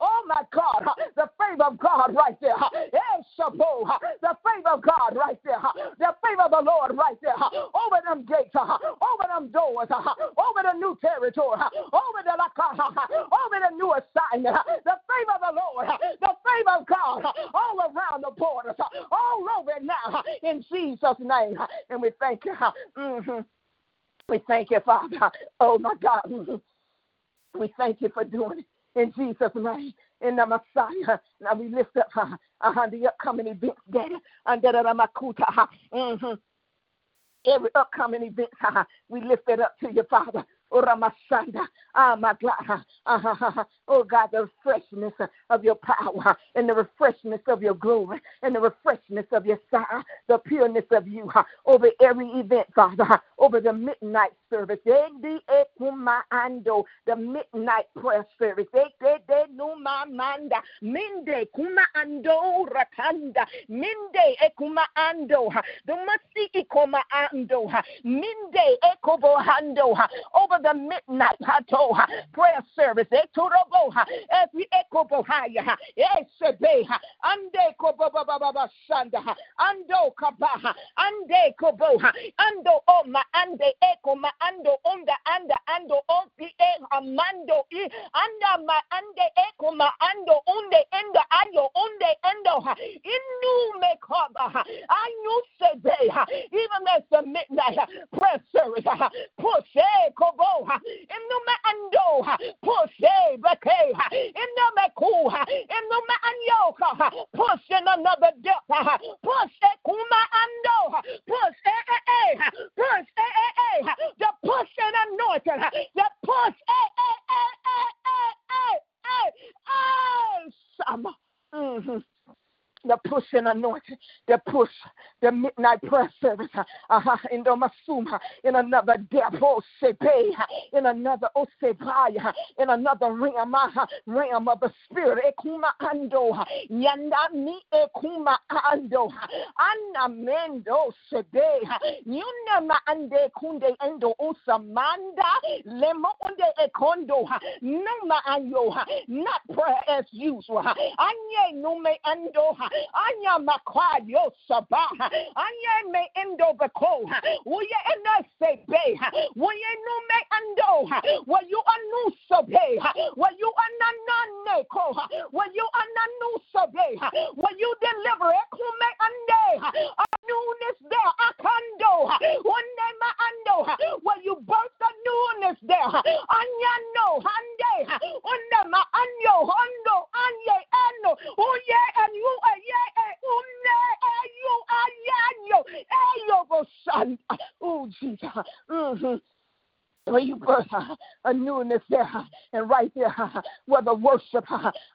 Oh my God, the favor of God right there. The favor of God right there. The favor of the Lord right there. Over them gates, over them doors, over the new territory, over the over the new assignment. The favor of the Lord, the favor of God all around the borders, all over now in Jesus' name. And we thank you. Mm-hmm. We thank you, Father. Oh my God. We thank you for doing it in Jesus' name. In the Messiah. Now we lift up uh, uh, the upcoming events, Daddy. Under the Makuta. Mm-hmm. Every upcoming event, uh, we lift it up to you, Father. Ah, my God. Oh, God, the freshness of your power and the refreshness of your glory and the refreshness of your side, the pureness of you over every event, Father, over the midnight service, the midnight prayer service. Minde kuma ando rakanda. Minde ekuma ando the ikoma ando minde ekobo over over the midnight prayer service. Eh, as we echo Bohaya, eh, Esebe, Ande Kobaba Shanda, Ando Kabaha, Ande Koboha, Ando Oma, Ande Eko, Ma Ando Onda, eh, Anda, Ando Opi, Amando, Anda, Ma Ande Eko, Ma Ando, Unde, Enda, Ayo, Unde, Endo, Inu Mekaba, Anu Sebe, even as the midnight prayer service, push, Kobo in the ando push bake in the meku in the anyoka push in another depth push kuma ando push eh eh eh push eh eh eh the push and anointing the push eh eh eh eh eh eh eh eh mm-hmm the push and anointing, the push, the midnight prayer service, uh-huh, in the masuma, in another depth, oh, in another osebaya, in another realm, uh, realm of the spirit, ekuma ando, yanda mi ekuma ando, anna mendo sebe, yuna ma ande kunde endo usamanda, lemo unde ekondo, no ma anyo, not prayer as usual, anye no me ando, Anya makwayo saba. Anya me endo beko. Wuye ena sebe. Wuye nume ando. Wayu anu sobe. Wayu ananane ko. Wayu ananu sobe. Wayu deliver it. Kume ande. Newness there. Akando. One ma ando. Wa you birth the newness there. Anyano, Hande, Unda Ma Anyo, Hondo, Anye, Ano, Uye, and you, Aye, Unne, Ayu, Ayanyo, Ayo. Oh, Jesus. Mm-hmm where you birth uh, a newness there uh, and right there uh, where the worship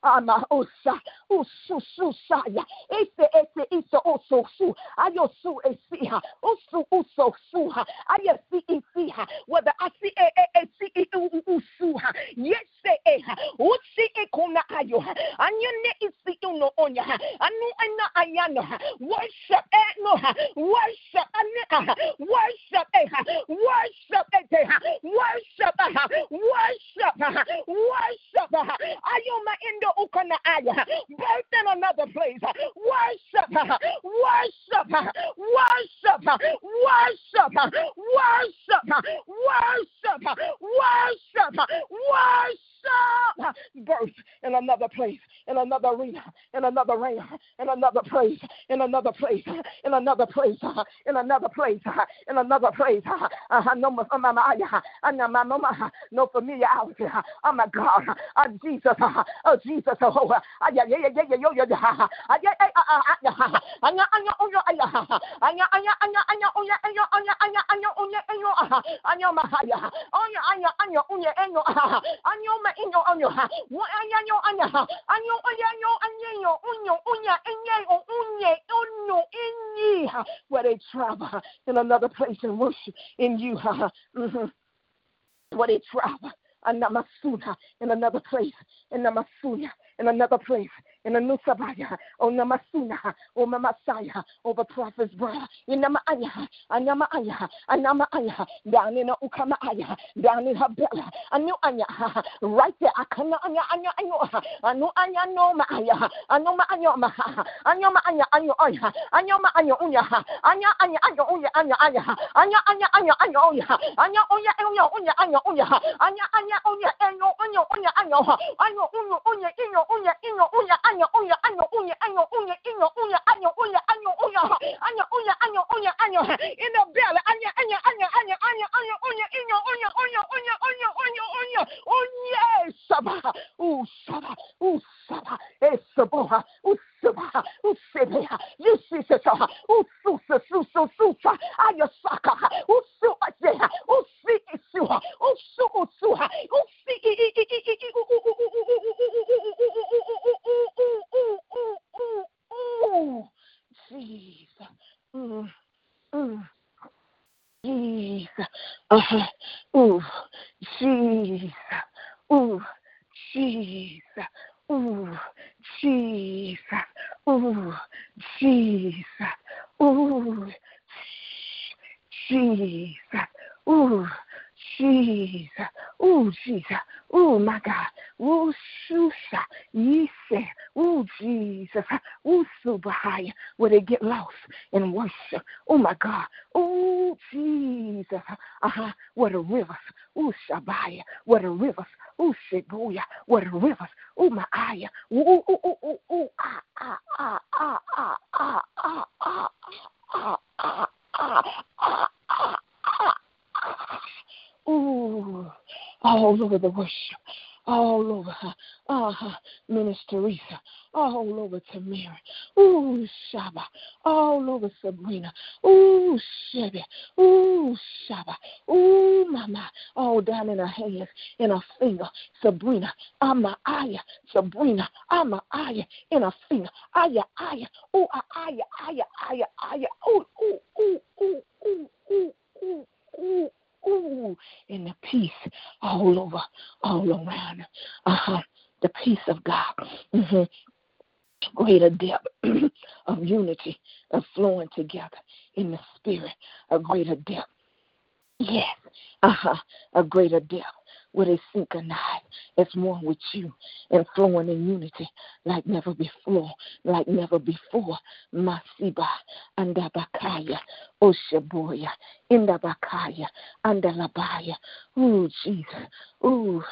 ama osa usu su saya ese ese iso oso ayo su esi usu uso su si isi whether I see a si i u u su yes e usi e kuna ayo anyone isi uno onya anu ana ayano worship e no worship ane worship e worship e Worship, worship, worship. Ayoma indo ukana aya. Birth in another place. Worship, worship, worship, worship, worship, worship, worship, worship. Birth in another place, in another arena, in another realm, in another place, in another place, in another place, in another place, in another place. No, mm familiarity. Oh my God. Oh Jesus. Oh Jesus. Oh yeah yeah yeah yeah yeah yeah yeah inyo onyo ha wo anya nyo anya ha anyo oya where they travel in another place and worship in you ha mm-hmm. where they travel and Namasuda in another place, in another place, in the Nusabaya, Onama Suna, Omama Saya, over Prophet's bra, Inama Aya, Anama Aya, Anama Aya, down in Ukama Aya, down in Habella, Anu Anya, right there, Akana Anya, Anya, Anya, Anu Anya, no Maya, Anoma Anyoma, Anyoma Anya, Anyo Anya, Anyoma Anyo Unya, Anya, Anya, Anyo Unya, Anya, Anya, Anya, Anya, Anya, Anyo Oya, Anya Oya, Oya, Oya, Anya, Oya, Anya, Anya, Oya, Anyo, Anyo, Oya, Anyo, Anyo, Unya, Unya, Inyo, Unya, Inyo, Unya, Anyo, Anya, unya Anya, unya Anya, unya Anya, unya Anya, unya Anya, unya Anya, unya Anya, unya Anya, in the belly anya anya anya anya anya anya unya Anya, unya unya unya unya unya unya unya saba u saba u saba e saba u suba, usebea, yusiseta, ususa, susa, susa, ayasaka, usu asea, usi isua, usu usua, usi i i i i i i Jesus. Mm. Mm. Jesus. Uh-huh. Ooh. Jesus. Ooh. Jesus. Ooh, Jesus. Ooh, Jesus. Ooh, Jesus. Ooh, Jesus. Ooh, Jesus. Oh my God. Oh, Shusha. Yise. Oh, Jesus. Oh, Subahaya. Where they get lost in worship. Oh my God. Oh, Jesus. Uh-huh. Where the rivers. Oh, Shabaya. Where the rivers. Oh, Shibuya. Where the rivers. Oh, my aya. Oh, oh, oh, oh, oh, ah, ah, ah, ah, ah, ah, ah, ah, ah, ah, ah, ah, ah, ah. Ooh, all over the worship, all over her. Uh-huh. Minister Teresa, all over Tamara. Ooh, Shaba, all over Sabrina. Ooh, Chevy. Ooh, Shaba. Ooh, Mama, all down in her hands, in her finger. Sabrina, Ama Aya. Sabrina, Ama Aya, in her finger. Aya, Aya. Ooh, Aya, Aya, Aya, Aya. Ooh, ooh, ooh, ooh, ooh, ooh, ooh, ooh ooh, and the peace all over, all around. Uh-huh. The peace of God. Mm-hmm. Greater depth <clears throat> of unity, of flowing together in the spirit, a greater depth. Yes, uh-huh, a greater depth where they synchronize as one with you and flowing in unity like never before, like never before. Masiba andabakaya, Oshaboya, Indabakaya, Andalabaya. Ooh, Jesus. Ooh,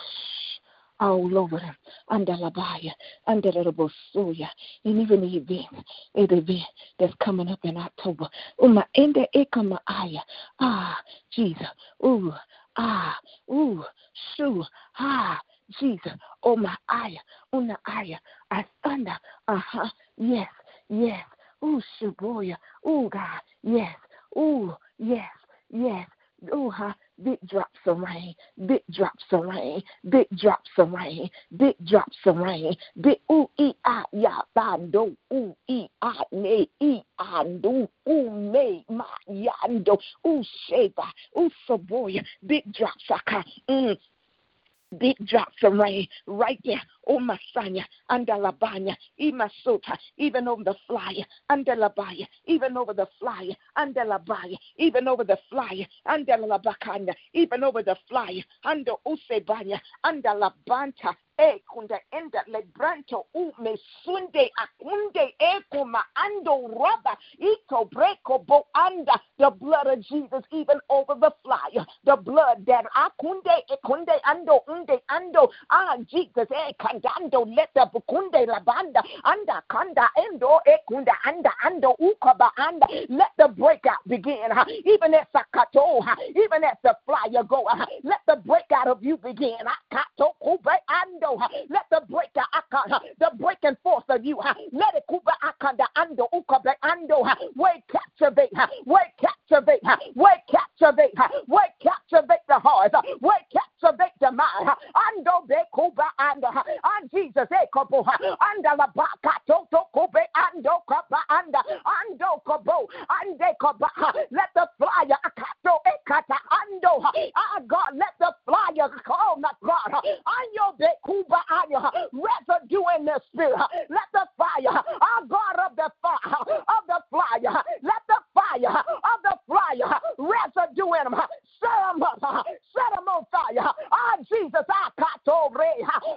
all over them, under Labaya, under the Bosuya, and even the event, the event that's coming up in October. Uma ende ekama aya. Ah, Jesus. Ooh, ah, ooh, shoo, ah, Jesus, oh my eye, una eye, I thunder, uh huh, yes, yes, ooh, shaboya, ooh, God, yes, ooh, yes, yes, ooh, huh, big drops of rain, big drops of rain, big drops of rain, big drops of rain, big ooh e ah ya bando ooh e ah ne e ando ooh me ma yando ooh sheba ooh saboya, big drops aka mm. Big drops of rain right there. Oh, Masanya, under Labanya, Imasota, even over the flyer, under Labaya, even over the flyer, under Labaya, even over the flyer, under Labakanya, even over the flyer, under Usebanya, under Labanta, e kunda enda lebranto u me sunde akunde e kuma ando raba ito breko bo anda the blood of Jesus even over the flyer the blood that akunde e kunde ando unde ando ah Jesus e kandando let the bukunde labanda anda kanda endo e kunda anda ando ukaba anda. Let the breakout begin even as sakato even as the flyer go let the breakout of you begin akato kube ando let the breaker the breaking force of you let it kuba akanda ando ukabe ando way captivate way captivate way captivate way captivate the heart way captivate the mind ando be kuba ando and Jesus e kobo anda la baka to to kube ando kaba anda ando kobo ande let the flyer akato ekata ando ah God let the flyer my God. Ando be kuba residue in the spirit. Let the fire, our God of the fire, of the flyer, let the fire of the flyer residue in them. Set them up, set them on fire. Ah, Jesus, I got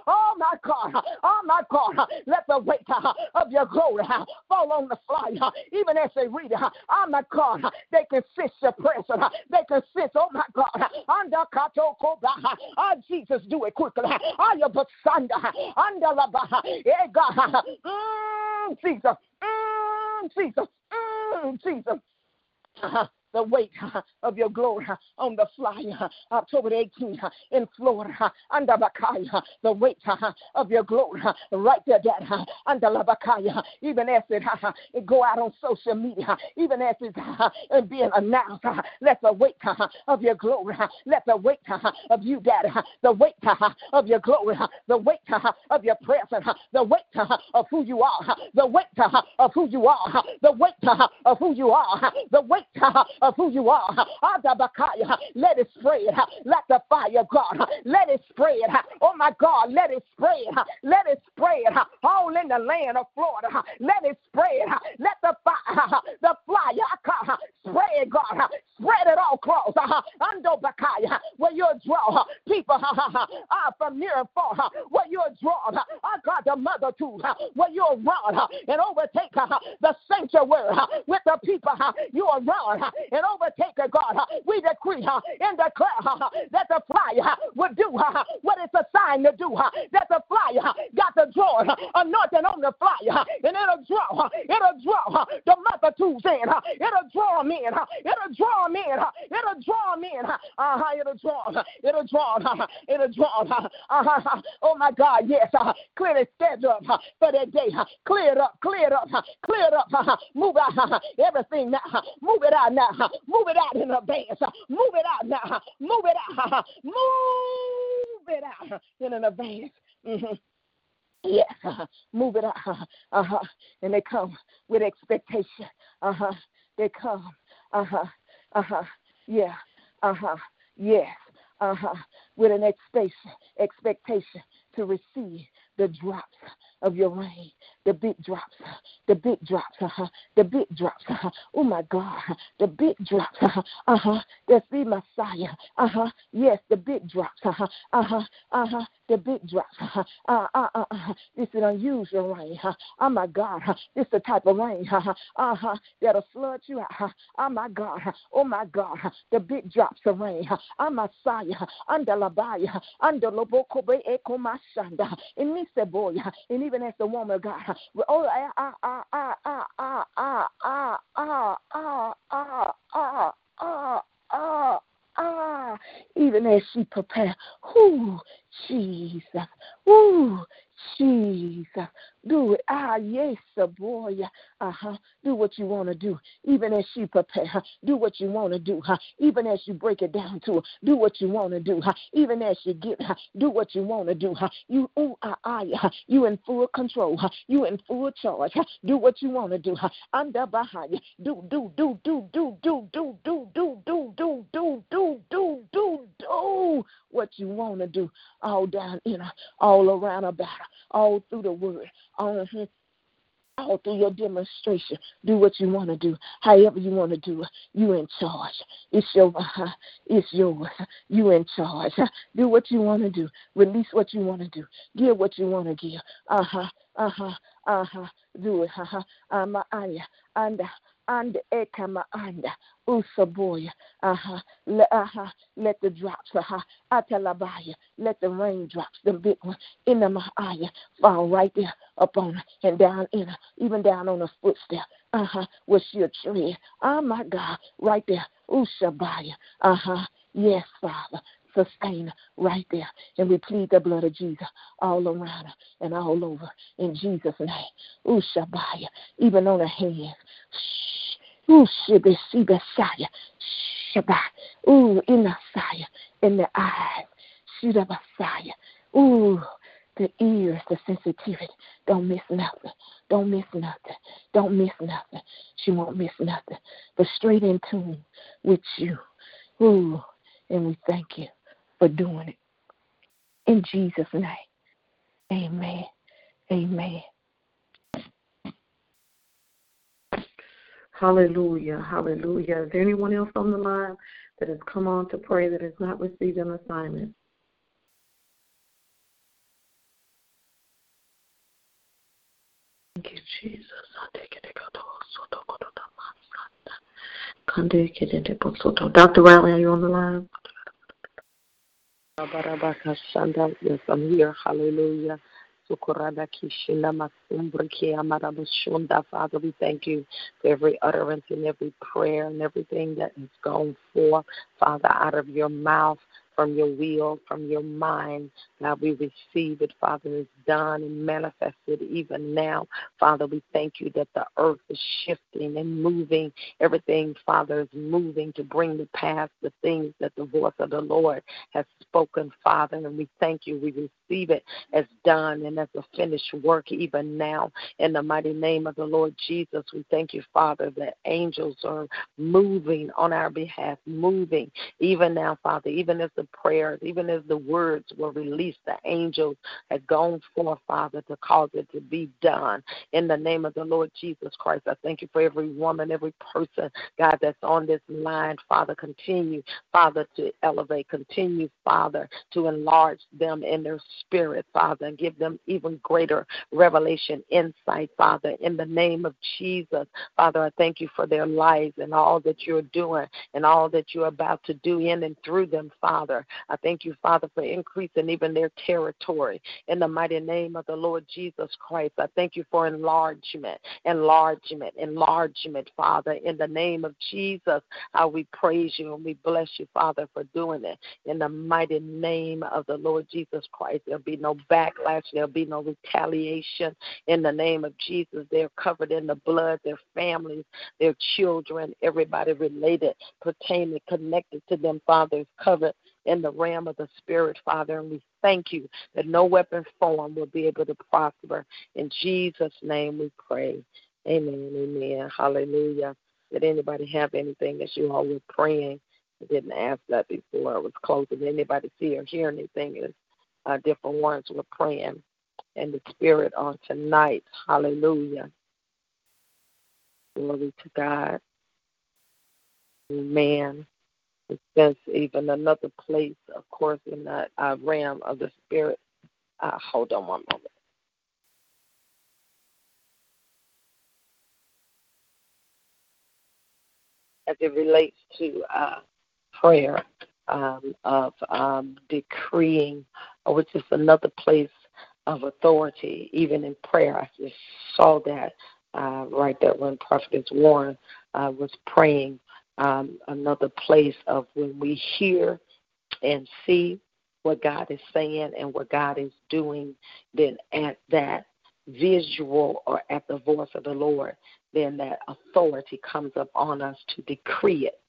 Oh my God, oh my God, let the weight of your glory fall on the flyer, even as they read it. Oh my God, they can sense your presence. They can sense, oh my God, under Kato Oh Jesus, do it quickly. Oh, your Basanda, under the God, mm, Jesus, mm, Jesus, mm, Jesus. Uh-huh the weight of your glory on the flyer October 18th in Florida under Bakaya, the weight of your glory right there, Dad, under Labakaya, even as it, it go out on social media, even as it's being announced, let the weight of your glory, let the weight of you, Dad, the weight of your glory, the weight of your presence, the weight of who you are, the weight of who you are, the weight of who you are, the weight of who you are. Let it spread. Let the fire, God, let it spread. Oh my God, let it spread. Let it spread all in the land of Florida. Let it spread. Let the fire, the fire, spread, God. Spread it all across. Ando Bakaya, where you draw people from near and far. Where you draw, I got the mother too. Where you run and overtake the sanctuary with the people you are run and overtake God. We decree and declare that the flyer will do what it's assigned to do. That the flyer got the draw anointing on the flyer and it'll draw, it'll draw the multitudes in. It'll draw them in. It'll draw them in. It'll draw them in. Uh-huh. It'll draw. It'll draw. It'll draw. Uh-huh. Oh my God, yes. Clear the schedule for that day. Clear it up. Clear it up. Clear it up. Move out everything now. Move it out now. Move it out in advance. Move it out now. Move it out. Move it out in an advance. Mm-hmm. Yes, uh-huh. move it out. Uh-huh. And they come with expectation. Uh-huh. They come. Uh-huh. Uh-huh. Yeah. Uh-huh. Yes. Uh-huh. With an expectation expectation to receive the drops of your rain, the big drops, the big drops, uh-huh, the big drops, uh-huh. oh my God, the big drops, uh-huh, uh-huh, that's the Messiah, uh-huh, yes, the big drops, uh-huh, uh-huh, uh-huh, the big drops, uh-huh, uh, uh, uh, uh, this is unusual rain, uh, oh my God, uh, this is the type of rain, uh-huh, uh-huh, that'll flood you out, uh, oh my God, uh, oh my God, uh, the big drops of rain, uh, oh Messiah, under Labaya, under Lobokobe Ekomashanda, in Niseboya, and even as the woman of God, oh, ah, ah, ah, ah, ah, ah, ah, ah, ah, ah, ah, ah, ah, ah, even as she prepare. Ooh, Jesus. Ooh, Jesus. Do it. Ah, yes, boy. Uh huh. Do what you want to do, even as she prepare. Huh? Do what you want to do, huh? Even as you break it down to her. Do what you want to do, huh? Even as you get, huh? Do what you want to do, huh? You, ooh, ah, ah, huh? You in full control, huh? You in full charge, huh? Do what you want to do, huh? Under behind you. Do, do, do, do, do, do, do, do, do, do, do, do, do, do, do, do what you want to do all down in her, all around about her, all through the word, uh-huh. All through your demonstration, do what you want to do, however you want to do. You in charge. It's your, uh, it's yours. You in charge. <laughs> Do what you want to do. Release what you want to do. Give what you want to give. Uh huh. Uh huh. Uh huh. Do it. Uh huh. Um, and and ekama anda usaboya uh-huh let, uh-huh let the drops uh-huh atalabaya let the raindrops the big one in the maaya fall right there upon her and down in her even down on her footstep uh-huh where she'll tread oh my god right there usabaya uh-huh. Yes father sustain right there. And we plead the blood of Jesus all around and all over in Jesus' name. Ooh, Shabaya, even on her hands. Ooh, Shibi, Shibi, Shaya. Shabbat. Ooh, in the fire, in the eyes. Shida Messiah. Ooh, the ears, the sensitivity. Don't miss nothing. Don't miss nothing. Don't miss nothing. She won't miss nothing. But straight in tune with you. Ooh, and we thank you for doing it. In Jesus' name, amen. Amen. Hallelujah. Hallelujah. Is there anyone else on the line that has come on to pray that has not received an assignment? Thank you, Jesus. Dr. Riley, are you on the line? Yes, I'm here. Hallelujah. Father, we thank you for every utterance and every prayer and everything that has gone forth, Father, out of your mouth from your will, from your mind. God, we receive it, Father, is done and manifested even now. Father, we thank you that the earth is shifting and moving. Everything, Father, is moving to bring to pass the things that the voice of the Lord has spoken, Father. And we thank you. We receive it as done and as a finished work even now. In the mighty name of the Lord Jesus, we thank you, Father, that angels are moving on our behalf, moving even now, Father, even as the the prayers, even as the words were released, the angels had gone forth, Father, to cause it to be done. In the name of the Lord Jesus Christ, I thank you for every woman, every person, God, that's on this line, Father. Continue, Father, to elevate, continue, Father, to enlarge them in their spirit, Father, and give them even greater revelation, insight, Father, in the name of Jesus. Father, I thank you for their lives and all that you're doing and all that you're about to do in and through them, Father. Father. I thank you, Father, for increasing even their territory in the mighty name of the Lord Jesus Christ. I thank you for enlargement, enlargement, enlargement, Father, in the name of Jesus. How we praise you and we bless you, Father, for doing it in the mighty name of the Lord Jesus Christ. There'll be no backlash, there'll be no retaliation in the name of Jesus. They're covered in the blood, their families, their children, everybody related, pertaining, connected to them, Father, is covered in the realm of the Spirit, Father. And we thank you that no weapon formed will be able to prosper. In Jesus' name we pray. Amen. Amen. Hallelujah. Did anybody have anything that you all were praying? I didn't ask that before I was closing. Did anybody see or hear anything as uh, different ones were praying in the Spirit on tonight? Hallelujah. Glory to God. Amen. There's even another place, of course, in that uh, realm of the spirit. Uh, hold on one moment. As it relates to uh, prayer um, of um, decreeing, which is another place of authority, even in prayer. I just saw that uh, right there when Prophetess Warren uh, was praying um, another place of when we hear and see what God is saying and what God is doing, then at that visual or at the voice of the Lord, then that authority comes up on us to decree it,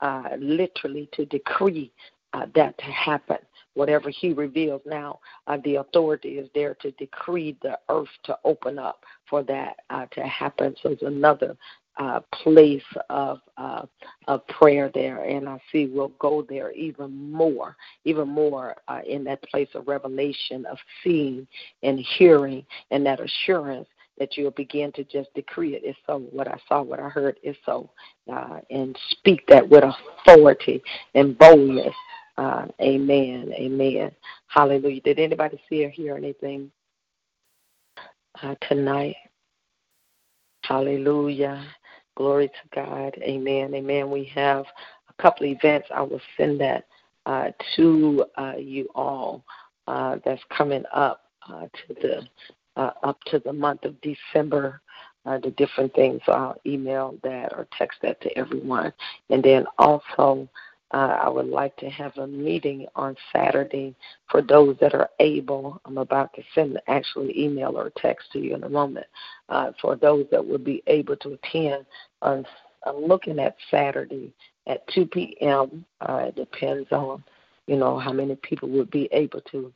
uh, literally to decree uh, that to happen. Whatever He reveals now, uh, the authority is there to decree the earth to open up for that uh, to happen. So it's another uh, place of uh, of prayer there, and I see we'll go there even more, even more uh, in that place of revelation of seeing and hearing, and that assurance that you'll begin to just decree it. It's so. What I saw, what I heard is so, uh, and speak that with authority and boldness. Uh, amen. Amen. Hallelujah. Did anybody see or hear anything uh, tonight? Hallelujah. Glory to God. Amen. Amen. We have a couple events. I will send that uh, to uh, you all uh, that's coming up uh, to the uh, up to the month of December. Uh, the different things. So I'll email that or text that to everyone. And then also, uh, I would like to have a meeting on Saturday for those that are able. I'm about to send actually email or text to you in a moment. Uh, for those that would be able to attend, on, I'm looking at Saturday at 2 p.m. Uh, it depends on, you know, how many people would be able to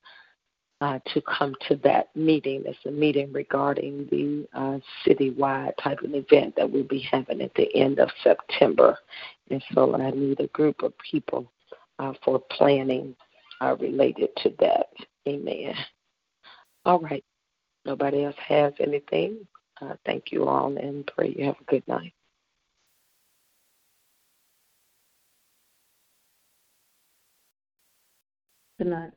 uh, to come to that meeting. It's a meeting regarding the uh, citywide type of event that we'll be having at the end of September. And so I need a group of people uh, for planning uh, related to that. Amen. All right. Nobody else has anything. Uh, thank you all and pray you have a good night. Good night.